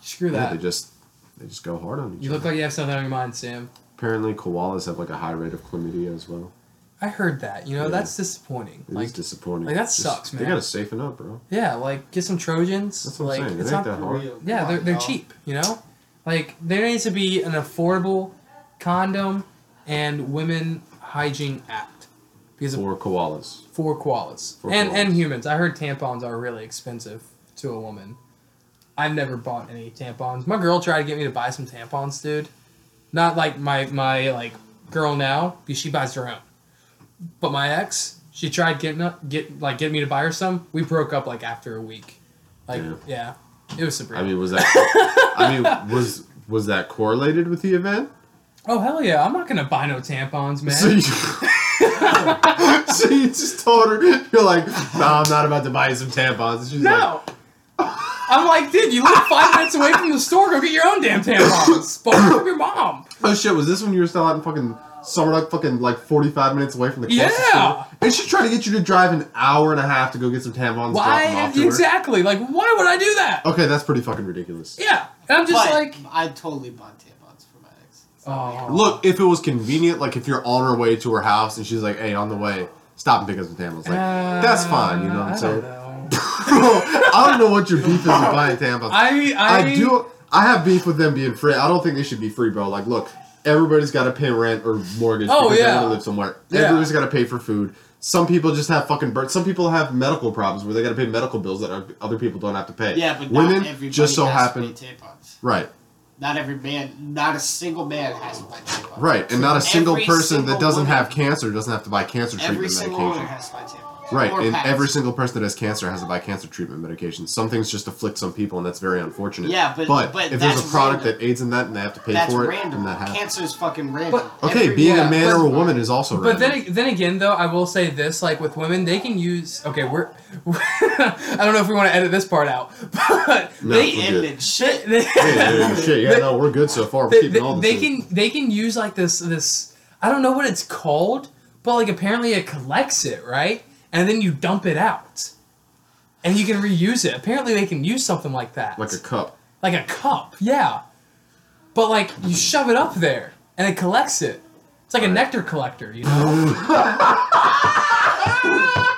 screw
Yeah,
that.
they just they just go hard on each other.
you
other.
look like you have something on your mind, Sam.
Apparently, koalas have like a high rate of chlamydia as well.
I heard that. You know,
Yeah.
that's disappointing.
It is
like,
disappointing.
like, that
Just-
sucks, man.
They gotta safen up, bro.
yeah, like get some Trojans.
That's what
like,
I'm saying. It
it's
ain't
not.
that hard.
Real.
Yeah, they're they're cheap. You know, like there needs to be an affordable condom and women hygiene act because of,
For koalas.
for koalas
For
and and humans. I heard tampons are really expensive to a woman. I've never bought any tampons. My girl tried to get me to buy some tampons, dude. Not like my my like girl now, because she buys her own. But my ex, she tried getting up, get like getting me to buy her some. We broke up like after a week. Like
Yeah.
yeah, it was super.
I mean, was that? I mean, was was that correlated with the event?
Oh hell yeah! I'm not gonna buy no tampons, man.
So you, so you just told her, you're like, no, I'm not about to buy you some tampons. And she's like,
no. I'm like, dude, you live five minutes away from the store. Go get your own damn tampons. Borrow from your mom.
oh shit, was this when you were still out in fucking summer, like fucking like 45 minutes away from the closest
Yeah.
store? And she's trying to get you to drive an hour and a half to go get some tampons.
Why
off to her?
exactly? Like, why would I do that?
Okay, that's pretty fucking ridiculous.
Yeah, and I'm just
but
like,
I totally bought tampons for my ex.
Oh,
Look, if it was convenient, like if you're on her way to her house and she's like, hey, on the way, stop and pick up some tampons. Like, that's fine, you know what I'm
Uh, I
saying?
don't know.
I don't know what your beef is with buying tampons.
I, I,
I do. I have beef with them being free. I don't think they should be free, bro. Like, look, everybody's got to pay rent or mortgage
Oh,
because they
yeah.
want to live somewhere.
Yeah.
Everybody's got to pay for food. Some people just have fucking burn. Some people have medical problems where they got to pay medical bills that are- other people don't have to pay.
Yeah, but
women
not everybody
just so
has
happen.
to pay tampons.
Right,
Not every man, not a single man has tampons.
right, and not a single
Every
person that doesn't
woman-
have cancer doesn't have to buy cancer
Every
treatment
single
medication.
woman has buy tampons.
Right, and
pads.
every single person that has cancer has to buy cancer treatment medication. Some things just afflict some people, and that's very unfortunate.
Yeah, but- but
if there's a product
random.
that aids in that and they have to pay
That's
for it,
random.
then that happens.
Cancer is fucking random.
But-
Okay,
Every-
being
yeah,
a man
but-
or a woman is also
But
random.
then, then again, though, I will say this: like with women, they can use. Okay, we're. I don't know if we want to edit this part out, but
No,
they,
we're good.
ended shit.
they,
Hey, hey, shit, yeah,
they-
no, we're good so far. We're
they,
keeping
they-
all this.
they can they can use like this this I don't know what it's called, but like apparently it collects it right, and then you dump it out, and you can reuse it. Apparently they can use something like that,
like a cup.
like a cup, yeah. But like you mm-hmm. shove it up there, and it collects it. It's like a
Right.
nectar collector, you know.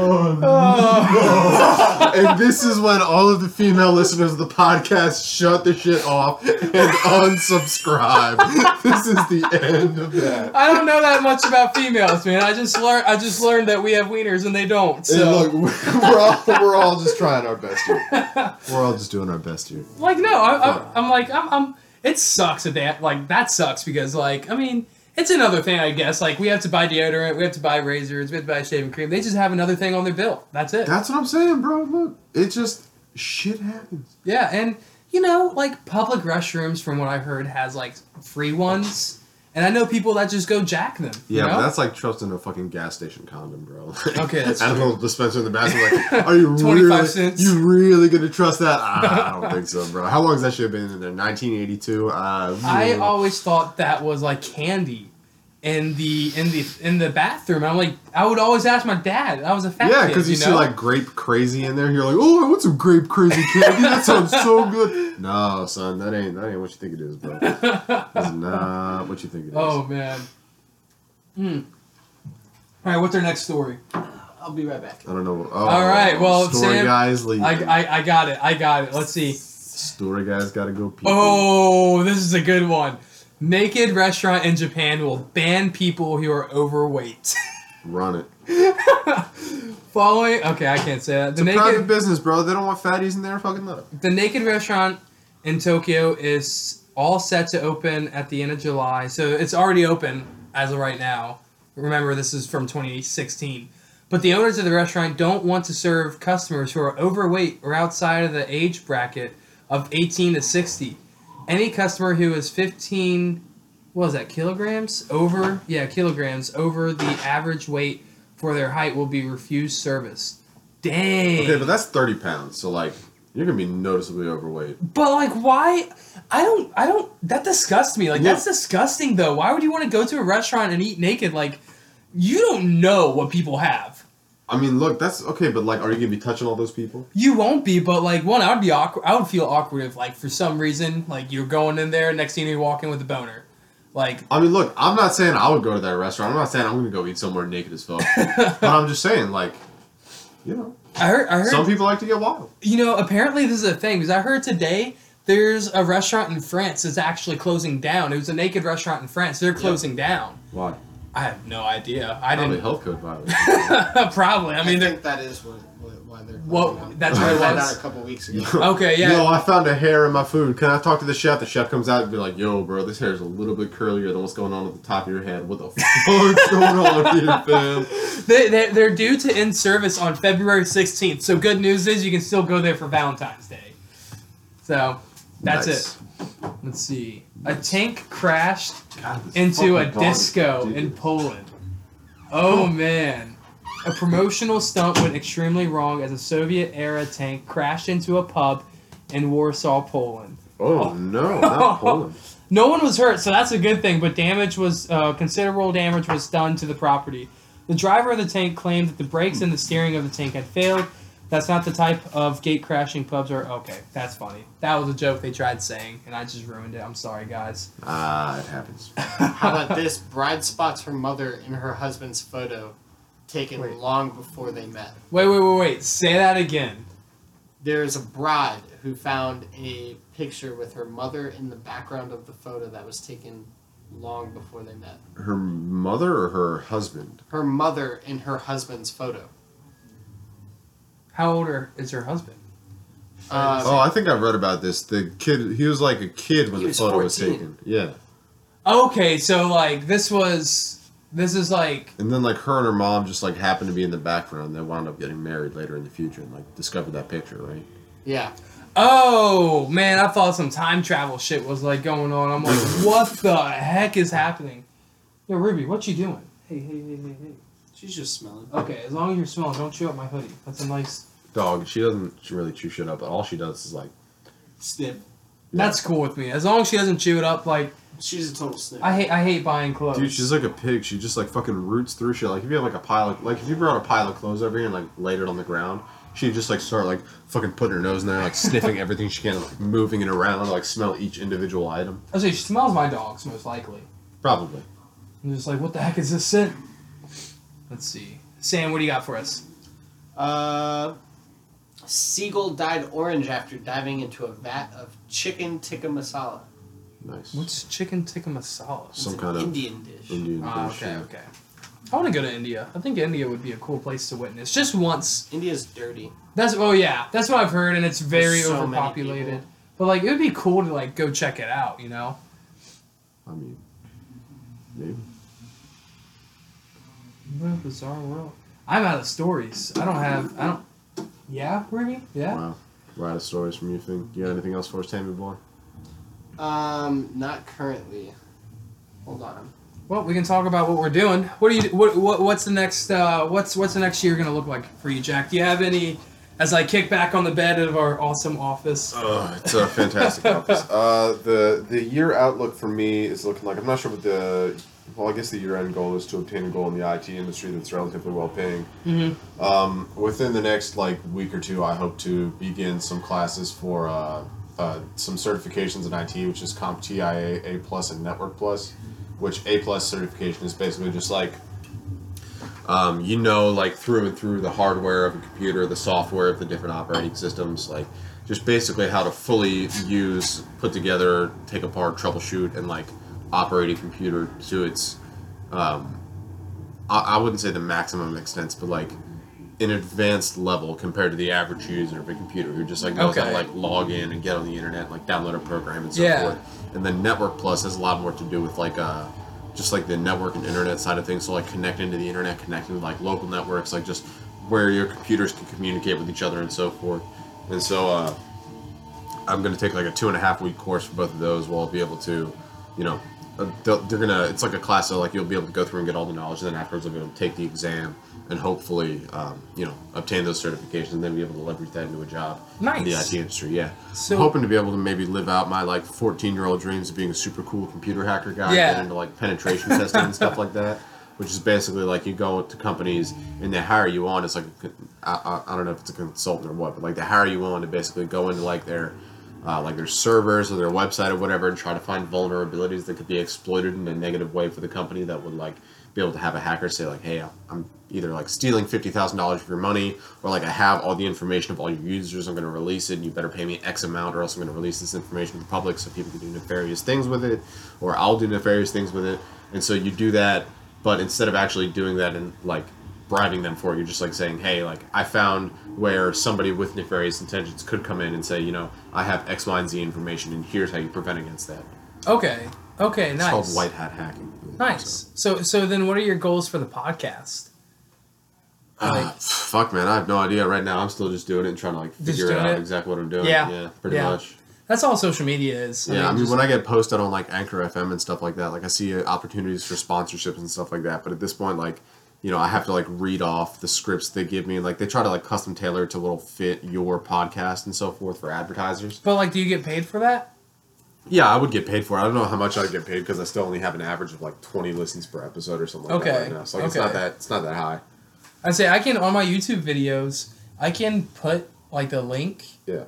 Oh, and this is when all of the female listeners of the podcast shut the shit off and unsubscribe. this is the end of that.
I don't know that much about females, man. I just learned I just learned that we have wieners and they don't.
And
So
look, we're all we're all just trying our best here. We're all just doing our best here.
like no, I, I, I'm like I'm, I'm. It sucks that they like that sucks because like I mean it's another thing I guess like we have to buy deodorant, we have to buy razors, we have to buy shaving cream. They just have another thing on their bill. That's it.
That's what I'm saying, bro. Look, it just shit happens.
yeah, and you know like public restrooms from what I heard has like free ones, and I know people that just go jack them.
Yeah,
you know?
but that's like trusting a fucking gas station condom, bro.
Okay, that's
don't
true.
know dispenser in the bathroom. Like, are you
25
really?
cents.
You really gonna trust that? Ah, I don't think so, bro. How long has that shit been in there? 1982. Uh,
I always thought that was like candy in the in the in the bathroom. I'm like, I would always ask my dad. I was a fat
yeah, because you,
you
see like grape crazy in there. You're like, oh, I want some grape crazy candy. That sounds so good. No, son, that ain't that ain't what you think it is, bro. That's not what you think it is.
oh man. Hmm. All right, what's our next story?
I'll be right back.
I don't know. Oh,
All right, well,
story
Sam,
guys leaving.
I, I I got it. I got it. Let's see.
story guys gotta go. Pee.
Oh, this is a good one. Naked restaurant in Japan will ban people who are overweight.
run it.
Following, okay, I can't say that. The
It's a private business, bro. They don't want fatties in there. Fucking let them.
the naked restaurant in Tokyo is all set to open at the end of July. So it's already open as of right now. Remember, this is from 2016. But the owners of the restaurant don't want to serve customers who are overweight or outside of the age bracket of 18 to 60. Any customer who is 15, what was that, kilograms? Over, yeah, kilograms over the average weight for their height will be refused service. Dang.
Okay, but that's thirty pounds. So like, you're gonna be noticeably overweight.
But like, why? I don't. I don't. That disgusts me. Like,
Look-
that's disgusting, though. Why would you want to go to a restaurant and eat naked? Like, you don't know what people have.
I mean, look, that's okay, but like, are you gonna be touching all those people?
You won't be, but like, one, I would be awkward. I would feel awkward if, like, for some reason, like, you're going in there, next thing you walk in with a boner. Like,
I mean, look, I'm not saying I would go to that restaurant. I'm not saying I'm gonna go eat somewhere naked as fuck. but I'm just saying, like, you know,
I heard. I heard.
some people like to get wild.
you know, apparently this is a thing because I heard today there's a restaurant in France that's actually closing down. It was a naked restaurant in France. They're closing down.
Why?
I have no idea. I
Probably
didn't.
health code violation.
Probably. I
I,
mean, they're
think that is what, what why they're.
Well,
closing down.
that's
I
what it
found
was.
out a couple weeks ago.
Okay, yeah.
Yo, I found a hair in my food. Can I talk to the chef? The chef comes out and be like, "Yo, bro, this hair is a little bit curlier than what's going on at the top of your head. What the fuck's going on here, fam?"
They, they, they're due to end service on February 16th. So good news is you can still go there for Valentine's Day. So that's
Nice.
it. Let's see. A tank crashed
God,
into a
fucking dog is
disco in. Poland. Oh man. A promotional stunt went extremely wrong as a Soviet era tank crashed into a pub in Warsaw, Poland.
Oh no, not Poland.
No one was hurt, so that's a good thing, but damage was uh, considerable damage was done to the property. The driver of the tank claimed that the brakes and the steering of the tank had failed. That's not the type of gate crashing pubs are. Okay, that's funny. That was a joke they tried saying, and I just ruined it. I'm sorry, guys.
Ah, it happens.
How about this? Bride spots her mother in her husband's photo, taken
Wait.
long before they met.
Wait, wait, wait, wait. Say that again.
There is a bride who found a picture with her mother in the background of the photo that was taken long before they met.
Her mother or her husband?
Her mother in her husband's photo.
How old are, is her husband?
Um,
Oh, I think I read about this. The kid, he was like a kid when the
was
photo was taken. Yeah,
Okay, so like this was this is like
and then like her and her mom just like happened to be in the background. They wound up getting married later in the future and like discovered that picture, right?
yeah.
oh man, I thought some time travel shit was like going on. I'm like, what the heck is happening? Yo, Ruby, what you doing? Hey, hey, hey, hey, hey.
She's just smelling.
Okay, as long as you're smelling, don't chew up my hoodie. That's a nice.
Dog. She doesn't really chew shit up, but all she does is like.
Sniff.
That's cool with me. As long as she doesn't chew it up, like
She's a total sniff.
I hate I hate buying clothes.
Dude, she's like a pig. She just like fucking roots through shit. Like if you have like a pile of like if you brought a pile of clothes over here and like laid it on the ground, she'd just like start like fucking putting her nose in there, like sniffing everything she can, like moving it around, like smell each individual item.
I say she smells my dogs most likely.
Probably.
I'm just like, what the heck is this scent? Let's see. Sam, what do you got for us?
Uh, seagull dyed orange after diving into a vat of chicken tikka masala.
Nice.
What's chicken tikka masala?
It's
Some
an
kind of
Indian dish.
Indian
Ah,
dish.
okay, okay. I want to go to India. I think India would be a cool place to witness. Just once.
India's dirty.
That's oh yeah, that's what I've heard, and it's very
There's so many
overpopulated.
people.
But like, it would be cool to like go check it out. You know?
I mean, maybe.
What a bizarre world. I'm out of stories. I don't have. I don't. Yeah, Ruby. Yeah.
Wow. We're out of stories from you. Think you got anything else for us, Tammy boy?
Um, not currently. Hold on.
Well, we can talk about what we're doing. What do you? What, what What's the next? Uh, what's What's the next year gonna look like for you, Jack? Do you have any? As I kick back on the bed of our awesome office.
Oh, it's a fantastic office. Uh, the the year outlook for me is looking like I'm not sure what the well, I guess the year end goal is to obtain a goal in the IT industry that's relatively well paying.
Mm-hmm.
Um, within the next like week or two, I hope to begin some classes for uh, uh, some certifications in IT, which is CompTIA A plus and Network plus. Which A plus certification is basically just like um, you know, like through and through the hardware of a computer, the software of the different operating systems, like just basically how to fully use, put together, take apart, troubleshoot, and like operate a computer to its, um, I, I wouldn't say the maximum extent, but like an advanced level compared to the average user of a computer who just like knows how
Okay.
to like log in and get on the internet, and, like download a program and so
Yeah.
forth. And then Network Plus has a lot more to do with like uh just like the network and internet side of things. So like connecting to the internet, connecting to like local networks, like just where your computers can communicate with each other and so forth. And so uh, I'm gonna take like a two and a half week course for both of those. Where I'll be able to, you know, they're gonna. It's like a class, so like you'll be able to go through and get all the knowledge, and then afterwards I'll be able to take the exam and hopefully, um, you know, obtain those certifications, and then be able to leverage that into a job in the IT industry. Yeah,
So-
I'm hoping to be able to maybe live out my like 14 year old dreams of being a super cool computer hacker guy,
Yeah.
get into like penetration testing and stuff like that. Which is basically like you go to companies and they hire you on. It's like I, I, I don't know if it's a consultant or what, but like they hire you on to basically go into like their uh, like their servers or their website or whatever and try to find vulnerabilities that could be exploited in a negative way for the company that would like be able to have a hacker say like hey i'm either like stealing $50000 of your money or like i have all the information of all your users i'm going to release it and you better pay me x amount or else i'm going to release this information to the public so people can do nefarious things with it or i'll do nefarious things with it and so you do that but instead of actually doing that and like bribing them for it. You're just like saying, hey, like I found where somebody with nefarious intentions could come in and say, you know, I have X, Y, and Z information, and here's how you prevent against that.
Okay. Okay.
It's
nice.
called white hat hacking.
Nice. So so then, what are your goals for the podcast?
So, uh, fuck, man, I have no idea right now. I'm still just doing it and trying to like figure out
it?
exactly what I'm doing.
Yeah.
yeah, pretty
Yeah.
much.
That's all social media is.
Yeah, I mean, when I get posted on like Anchor FM and stuff like that, like I see uh, opportunities for sponsorships and stuff like that. But at this point, like, you know, I have to like read off the scripts they give me. Like, they try to like custom tailor it to little fit your podcast and so forth for advertisers.
but like, do you get paid for that?
Yeah, I would get paid for it. I don't know how much I'd get paid because I still only have an average of like twenty listens per episode or something like that
Okay,
right now. So like, it's not that it's not that high.
I say I can on my YouTube videos. I can put like the link
Yeah.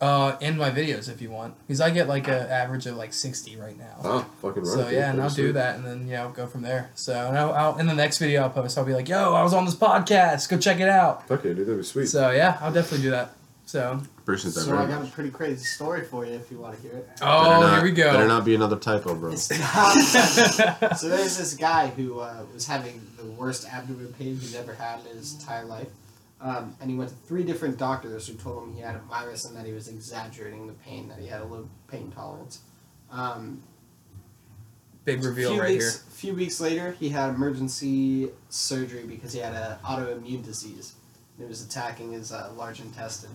Uh, in my videos if you want, because I get like an average of like sixty right now.
Oh, fucking right.
So
dude.
yeah, and I'll
Pretty
do that, and then yeah, I'll go from there. So and I'll, I'll, in the next video I'll post, I'll be like, "Yo, I was on this podcast. Go check it out."
Okay, dude, that'd be sweet.
So yeah, I'll definitely do that. So
Appreciate that
So
very
I got a pretty crazy story for you if you want to hear it.
Better
oh,
not-
here we go.
Better not be another typo, bro.
It's not. so there's this guy who uh, was having the worst abdomen pain he's ever had in his entire life. Um, and he went to three different doctors who told him he had a virus and that he was exaggerating the pain, that he had a low pain tolerance. Um,
Big reveal
few
right
weeks, few weeks later, he had emergency surgery because he had an autoimmune disease. It was attacking his uh, large intestine.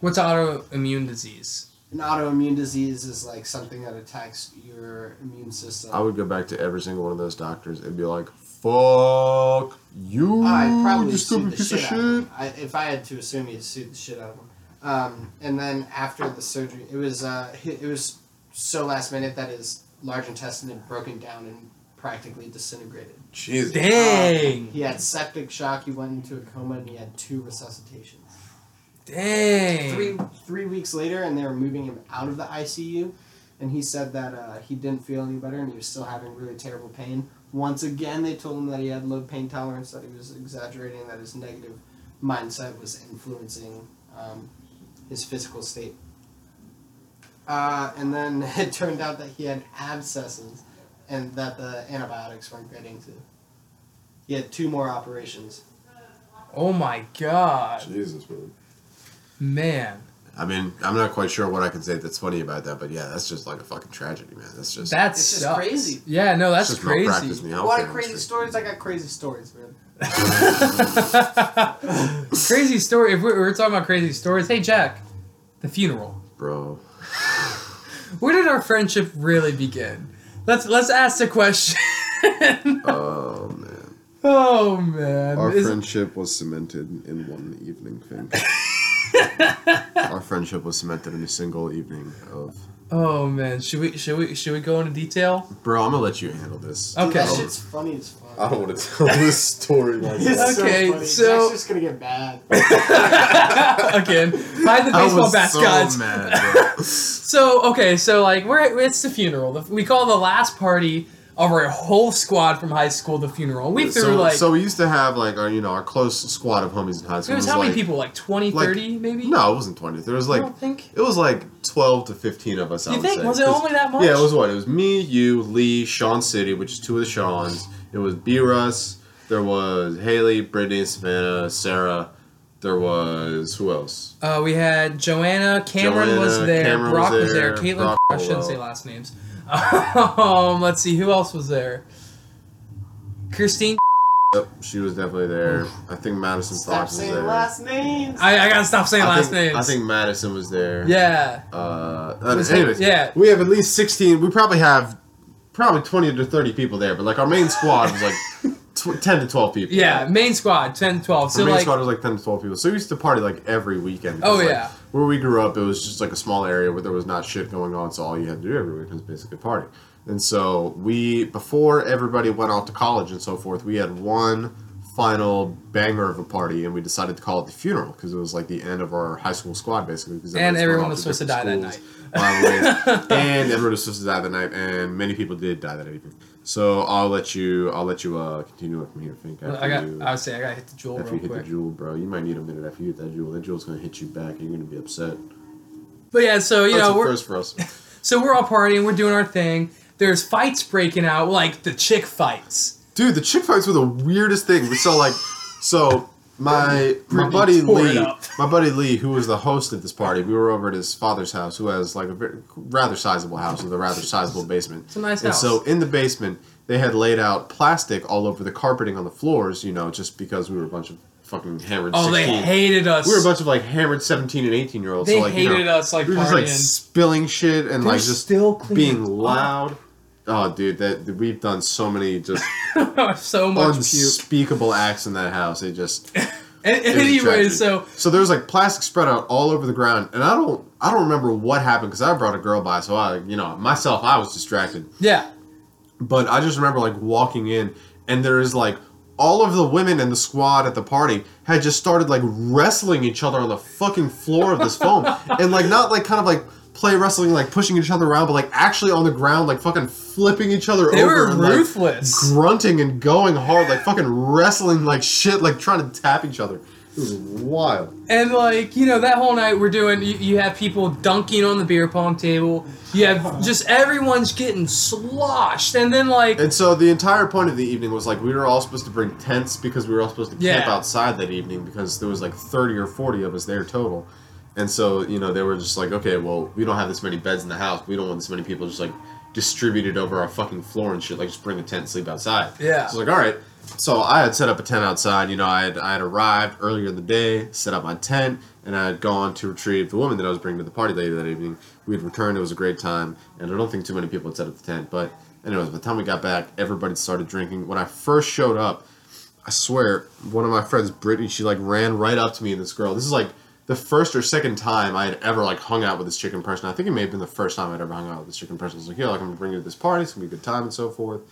What's autoimmune disease?
An autoimmune disease is like something that attacks your immune system.
I would go back to every single one of those doctors and be like, "Fuck you,
I'd probably
you
sue
stupid
the
piece
shit
of shit."
of. I, if I had to assume, he'd sue the shit out of him. Um, and then after the surgery, it was uh, it was so last minute that his large intestine had broken down and practically disintegrated.
Jesus.
Dang,
He had septic shock. He went into a coma, and he had two resuscitations.
dang.
Three three weeks later, and they were moving him out of the ICU, and he said that uh, he didn't feel any better, and he was still having really terrible pain. Once again, they told him that he had low pain tolerance, that he was exaggerating, that his negative mindset was influencing um, his physical state. Uh, and then it turned out that he had abscesses, and that the antibiotics weren't getting to. He had two more operations.
Oh my god,
Jesus, man.
man.
I mean, I'm not quite sure what I can say that's funny about that, but yeah, that's just like a fucking tragedy, man. That's just
That's
It's just crazy.
Yeah, no,
that's
that's
just
crazy.
in the
What
healthcare
crazy
industry.
stories? I got crazy stories, man.
crazy story. If we're, we're talking about crazy stories, hey Jack, the funeral.
bro.
Where did our friendship really begin? Let's let's ask the question.
Oh man,
oh man,
our
Is-
friendship was cemented in one evening thing. our friendship was cemented in a single evening of.
oh man, should we should we should we go into detail?
Bro, I'm gonna let you handle this.
Okay.
Dude, that
I
shit's funny as fuck.
I don't want to tell this story myself.
It's
Okay,
funny.
so-
Jack's just gonna get mad.
Again, hide the
I
baseball
was
bats,
so
guys.
mad, bro.
So okay, so like we're it's the funeral. The- We call the last party of our whole squad from high school the funeral. We threw
so,
like
so we used to have like our you know our close squad of homies in high school.
it was
It
how many people? Like 20,
like-
30 maybe?
No, it wasn't twenty. There was like
I don't think.
it was like twelve to fifteen of us. I
You
would
think
say,
was it only that much?
Yeah, it was what? It was me, you, Lee, Sean City, which is two of the Seans. It was B Russ. There was Haley, Brittany, Savannah, Sarah. There was who else?
Uh, we had Joanna, Cameron was there,
Cameron
Brock
was
was there,
there,
Caitlin.
Brock
I shouldn't say last names. Um, let's see who else was there. Christine.
Yep, she was definitely there. I think Madison
Stop
Fox was
saying
there.
last names.
I, I gotta stop saying
I
last
think,
names.
I think Madison was there.
Yeah.
Uh,
Was it-
anyways,
yeah.
we have at least sixteen. We probably have probably twenty to thirty people there, but like our main squad was like tw- ten to twelve people.
Yeah, main squad, 10, to 12.
Our
So
main
like,
squad was like ten to twelve people. So we used to party like every weekend.
Oh,
like,
yeah.
Where we grew up, it was just like a small area where there was not shit going on. So all you had to do every weekend was basically party. And so we, before everybody went off to college and so forth, we had one final banger of a party, and we decided to call it the funeral because it was like the end of our high school squad basically.
And everyone was supposed to die that
night. and everyone was supposed to die that night, and many people did die that evening. So I'll let you, I'll let you uh, continue it from here, Fink. After
I got.
you,
I would say I gotta hit the Juul
after
real
you hit
quick.
the Juul, bro, you might need a minute after you hit that Juul. That Juul's gonna hit you back, and you're gonna be upset.
But yeah, so you
That's
know we're
first for us.
so we're all partying, we're doing our thing. There's fights breaking out, like the chick fights.
Dude, the chick fights were the weirdest thing. So like, so my my buddy Lee, my buddy Lee, who was the host at this party, we were over at his father's house, who has like a very, rather sizable house with a rather sizable basement.
It's a nice
And
house.
so in the basement, they had laid out plastic all over the carpeting on the floors, you know, just because we were a bunch of fucking hammered.
Oh,
16.
they hated us.
We were a bunch of like hammered seventeen and eighteen year olds.
they
so, like, you
hated
know,
us like
we were just like
partying.
spilling shit and
They're
like just
still
being loud. Oh, dude, that we've done so many just
so much puke.
unspeakable acts in that house. It just
And,
was a tragedy.
anyway, so
so there was like plastic spread out all over the ground, and I don't I don't remember what happened because I brought a girl by, so I you know myself I was distracted,
yeah,
but I just remember like walking in, and there is like all of the women in the squad at the party had just started like wrestling each other on the fucking floor of this foam, and like not like kind of like play wrestling like pushing each other around, but like actually on the ground like fucking flipping each other
they
over
were
and, like,
ruthless.
grunting and going hard, like fucking wrestling like shit, like trying to tap each other. It was wild.
And like you know, that whole night we're doing. You, you have people dunking on the beer pong table. You have just everyone's getting sloshed, and then like
And so the entire point of the evening was like we were all supposed to bring tents because we were all supposed to camp
Yeah.
outside that evening because there was like 30 or 40 of us there total. And so, you know, they were just like, okay, well, we don't have this many beds in the house. We don't want this many people just like distributed over our fucking floor and shit. Like, just bring a tent and sleep outside.
Yeah.
So I was like, all right. So I had set up a tent outside. You know, I had, I had arrived earlier in the day, set up my tent, and I had gone to retrieve the woman that I was bringing to the party later that evening. We had returned. It was a great time, and I don't think too many people had set up the tent. But anyways, by the time we got back, everybody started drinking. When I first showed up, I swear, one of my friends, Brittany, she like ran right up to me and this girl. This is like the first or second time I had ever like hung out with this chicken person. I think it may have been the first time I'd ever hung out with this chicken person. I was like, yeah, like I'm gonna bring you to this party. It's gonna be a good time and so forth.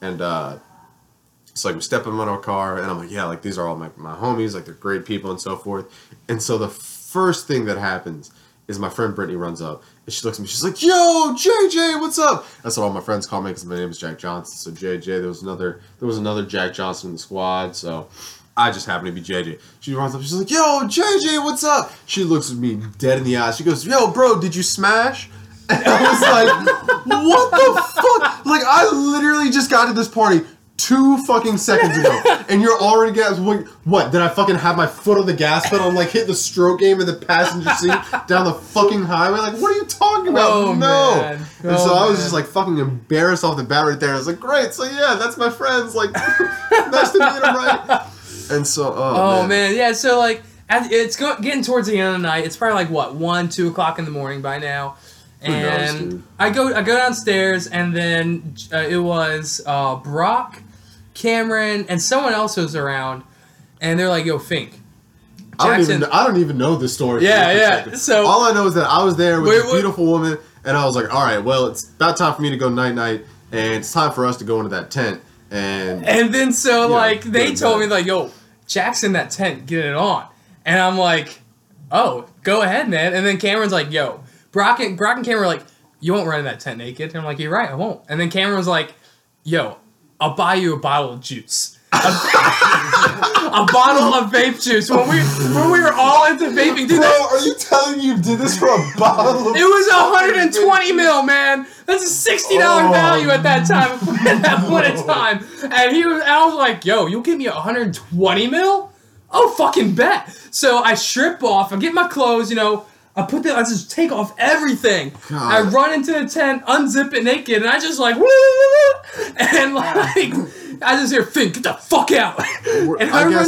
And uh, it's like we step in our car and I'm like, yeah, like these are all my, my homies, like they're great people and so forth. And so the first thing that happens is my friend Brittany runs up and she looks at me. She's like, "Yo, JJ, what's up?" That's what all my friends call me because my name is Jack Johnson. So JJ, there was another there was another Jack Johnson in the squad. So I just happen to be JJ. She runs up. She's like, "Yo, JJ, what's up?" She looks at me dead in the eyes. She goes, "Yo, bro, did you smash?" And I was like, "What the fuck?" Like I literally just got to this party two fucking seconds ago, and you're already gas. What, what? Did I fucking have my foot on the gas pedal and like hit the stroke game in the passenger seat down the fucking highway? Like, what are you talking about?
Oh,
no.
man.
And
Oh,
so I was
man.
just like fucking embarrassed off the bat right there. I was like, great. So yeah, that's my friends. Like, nice to meet him, right? And so, oh,
Oh man. yeah. So like, it's go- getting towards the end of the night. It's probably like what one, two o'clock in the morning by now,
Who knows,
and? I go I go downstairs, and then uh, it was uh, Brock, Cameron, and someone else was around, and they're like, "Yo, Fink."
I don't
Jackson-
even. I don't even know this story.
Yeah, yeah. So-
all I know is that I was there with
Wait,
this
what-
beautiful woman, and I was like, "All right, well, it's about time for me to go night night, and it's time for us to go into that tent." And
And then so like they told me like, "Yo, Jack's in that tent, get it on," and I'm like, "Oh, go ahead, man." And then Cameron's like, "Yo, Brock and Brock and Cameron are like, you won't run in that tent naked." And I'm like, "You're right, I won't." And then Cameron was like, "Yo, I'll buy you a bottle of juice." A, bottle of vape juice when we when we were all into vaping, dude. that-
are you telling me you did this for a bottle? Of
it was 120 mil, man. That's a sixty dollar
Oh,
value at that time. At that point in time, and he was. And I was like, "Yo, you'll give me 120 mil? Oh, fucking bet." So I strip off. I get my clothes. You know, I put the. I just take off everything.
God.
I run into the tent, unzip it naked, and I just like, and like, I just hear Finn, get the fuck out. and I,
I
run,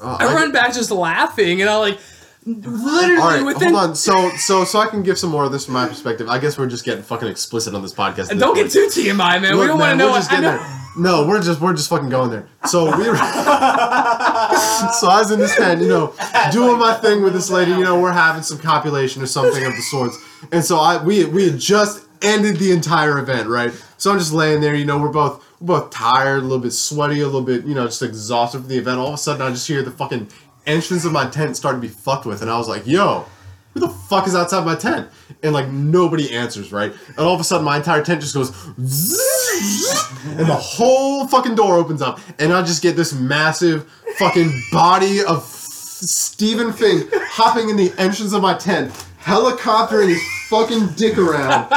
uh,
I run back just laughing, and I like, literally
All right,
within.
hold on. So, so, so I can give some more of this from my perspective. I guess we're just getting fucking explicit on this podcast. this
Don't get too TMI, man. we don't want to know
we're
what
just
I know.
there. No, we're just we're just fucking going there. So we so I was in this tent, you know, doing my thing with this lady. You know, we're having some copulation or something of the sorts. And so I we we had just ended the entire event, right? So I'm just laying there. You know, we're both we're both tired, a little bit sweaty, a little bit, you know, just exhausted from the event. All of a sudden, I just hear the fucking entrance of my tent start to be fucked with, and I was like, yo. Who the fuck is outside my tent? And like nobody answers, right? And all of a sudden my entire tent just goes zzzz, and the whole fucking door opens up, and I just get this massive fucking body of Stephen Fink hopping in the entrance of my tent, helicoptering his fucking dick around.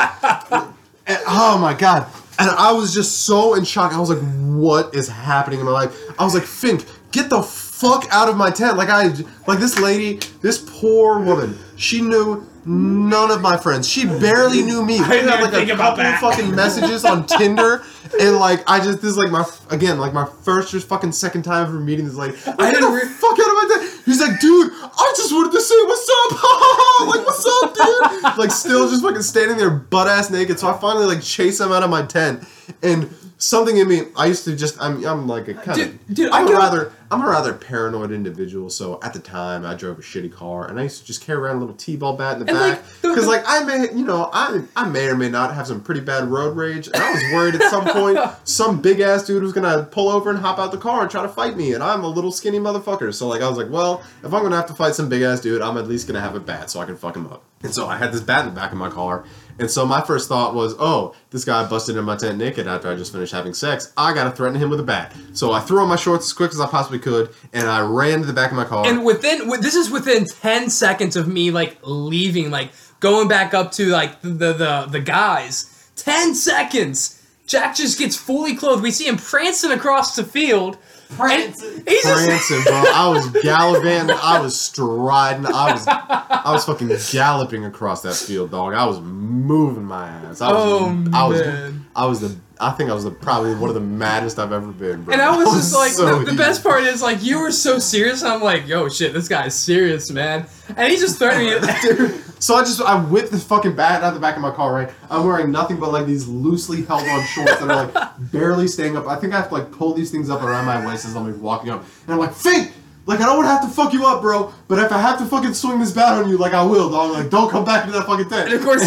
And, oh my god. And I was just so in shock. I was like, what is happening in my life? I was like, Fink, get the fuck out of my tent. Like I like this lady, this poor woman, she knew none of my friends. She barely knew me. We
I
had like a couple fucking messages on Tinder, and like I just this is like my again like my first or fucking second time ever meeting this like I
didn't
didn't
re-
fuck out of my day. He's like, dude, I just wanted to say what's up. like what's up, dude? like still just fucking standing there butt ass naked. So I finally like chase him out of my tent, and something in me, I used to just I'm I'm like a kind
Dude-
of
dude,
I'm a rather I'm a rather paranoid individual. So at the time, I drove a shitty car, and I used to just carry around a little t-ball bat in the
And,
back because like I may you know I I may or may not have some pretty bad road rage, and I was worried at some point some big ass dude was gonna pull over and hop out the car and try to fight me, and I'm a little skinny motherfucker. So like I was like, well, if I'm gonna have to fight some big ass dude, I'm at least gonna have a bat so I can fuck him up. And so I had this bat in the back of my car, and so my first thought was, oh, this guy busted in my tent naked after I just finished having sex. I gotta threaten him with a bat. So I threw on my shorts as quick as I possibly could, and I ran to the back of my car.
And within this is within ten seconds of me like leaving, like going back up to like the the the, the guys. Ten seconds. Jack just gets fully clothed. We see him prancing across the field. And
Prancing.
just
prancing, bro. I was gallivanting. I was striding. I was, I was fucking galloping across that field, dog. I was moving my ass. I was,
Oh,
I was,
man.
I was the. I think I was the, probably one of the maddest I've ever been, bro.
And I was just like,
so
the, the best part is like you were so serious. I'm like, yo, shit, this guy's serious, man. And he just threatening me.
Dude, so I just I whipped the fucking bat out of the back of my car. Right, I'm wearing nothing but like these loosely held on shorts that are like barely staying up. I think I have to like pull these things up around my waist as I'm like walking up, and I'm like, Fink, like I don't want to have to fuck you up, bro. But if I have to fucking swing this bat on you, like I will, dog. Like don't come back into that fucking thing.
and of course,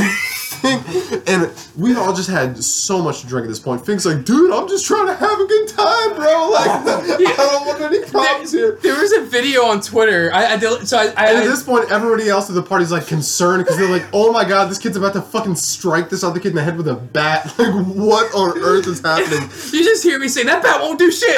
Fink, and we all just had so much to drink at this point. Fink's like, dude, I'm just trying to have a good time, bro. Like I don't want any problems here.
there was a video on Twitter. I, I did, so I, I,
And at this point, everybody else at the party's like concerned because they're like, "Oh my god, this kid's about to fucking strike this other kid in the head with a bat! Like, what on earth is happening?"
you just hear me say that bat won't do shit.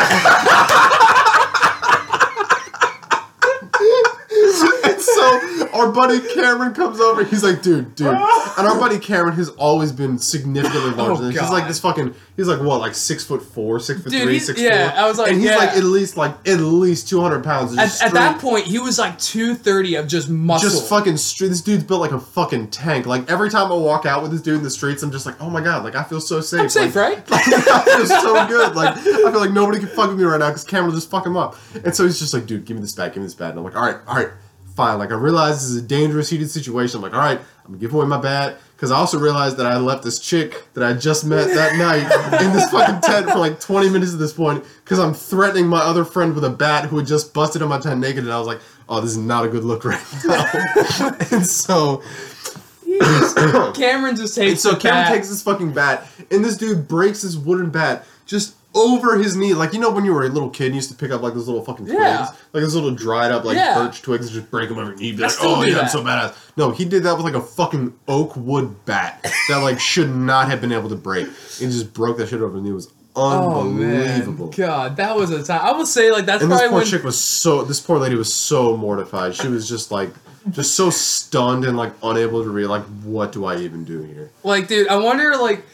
and so our buddy Cameron comes over. He's like, "Dude, dude," and our buddy Cameron has always been significantly larger
Oh,
than. He's
God.
like this fucking. He's like what, like six foot four, six foot
Dude,
three,
he's-
six
yeah,
four.
I was like,
and he's
yeah.
like at least like at least two hundred pounds.
At,
just
at that
straight-
point, he was like 230 of just muscle.
just fucking straight. This dude's built like a fucking tank. Like every time I walk out with this dude in the streets, I'm just like, oh my god, like I feel so safe.
I'm safe,
Like,
right?
I feel so good. Like I feel like nobody can fuck with me right now because Cameron will just fuck him up. And so he's just like, dude, give me this bat, give me this bat. And I'm like, all right, all right, fine. Like I realize this is a dangerous, heated situation. I'm like, all right, I'm gonna give away my bat. Because I also realized that I left this chick that I just met that night in this fucking tent for like 20 minutes at this point. Because I'm threatening my other friend with a bat who had just busted in my tent naked. And I was like, oh, this is not a good look right now. and so
Cameron just
and so Cameron
bat.
takes this fucking bat, and this dude breaks his wooden bat just over his knee. Like, you know, when you were a little kid, you used to pick up like those little fucking twigs,
Yeah.
like those little dried up like
Yeah.
birch twigs, and just break them over your knee. Be
I
like,
still
oh
do
yeah, I'm
that.
so badass. No, he did that with like a fucking oak wood bat that like should not have been able to break. He just broke that shit over his knee. It was
Oh
unbelievable.
man, God, that was a time. I would say like that's
And this
probably
poor
when
chick was so. This poor lady was so mortified. She was just like, just so stunned and like unable to read. Like, what do I even do here?
Like, dude, I wonder, like,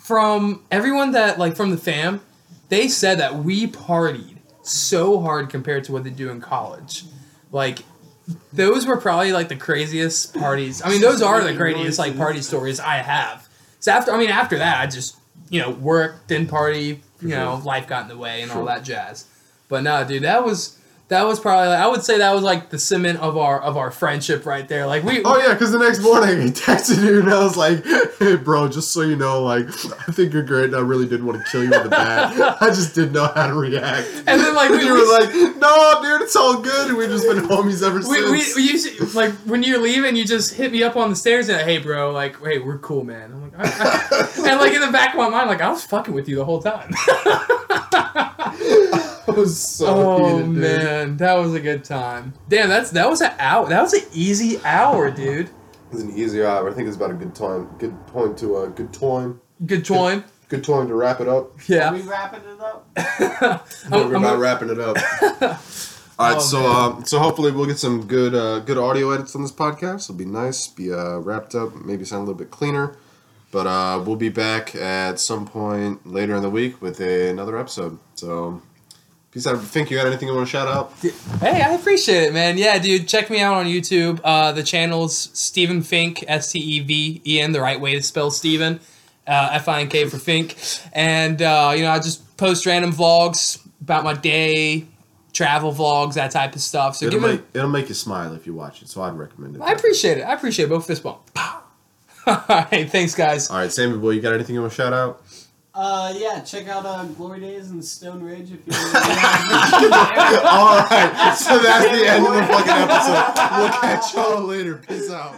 from everyone that, like, from the fam, they said that we partied so hard compared to what they do in college. Like, those were probably, like, the craziest parties. I mean, those are the craziest, like, party stories I have. So after, I mean, after that, I just, you know, worked, didn't party, you know, life got in the way and all that jazz. But no, dude, that was. That was probably I would say that was like the cement of our of our friendship right there. Like we
Oh yeah, because the next morning he texted you and I was like, "Hey, bro, just so you know, like, I think you're great, and I really didn't want to kill you with a bat. I just didn't know how to react."
And then, like,
And
we-
you
we-
were like, "No, dude, it's all good. and We've just been homies ever
We,
since."
we, we used to, like when you're leaving, you just hit me up on the stairs and hey, bro, like, hey, we're cool, man. I'm like, all right. And like in the back of my mind, like I was fucking with you the whole time.
I was so
oh
heated, dude.
man, that was a good time. Damn, that's that was an hour. That was an easy hour, dude.
It was an easy hour. I think it's about a good time, good point to a good time,
Good time.
good time to wrap it up.
Are
Yeah.
we wrapping it up?
I'm-
We're
I'm
about
gonna-
wrapping it up. All right,
Oh,
so um, so hopefully we'll get some good uh, good audio edits on this podcast. It'll be nice, be uh, wrapped up, maybe sound a little bit cleaner. But uh, we'll be back at some point later in the week with another episode. So Peace out. Think you got anything you want to shout out?
Hey, I appreciate it, man. Yeah, dude, check me out on YouTube. Uh, the channel's Stephen Fink, S T E V E N, the right way to spell Stephen, uh, F I N K for Fink. And, uh, you know, I just post random vlogs about my day, travel vlogs, that type of stuff. So
It'll
give
make,
it.
it'll make you smile if you watch it, so I'd recommend it.
I appreciate it. I appreciate it. Both fist bump. All right, thanks, guys.
All right, Sammy boy, you got anything you want to shout out?
Uh, yeah, check out uh, Glory Days and Stone Ridge if you want
All right, so that's the end of the fucking episode. We'll catch y'all later. Peace out.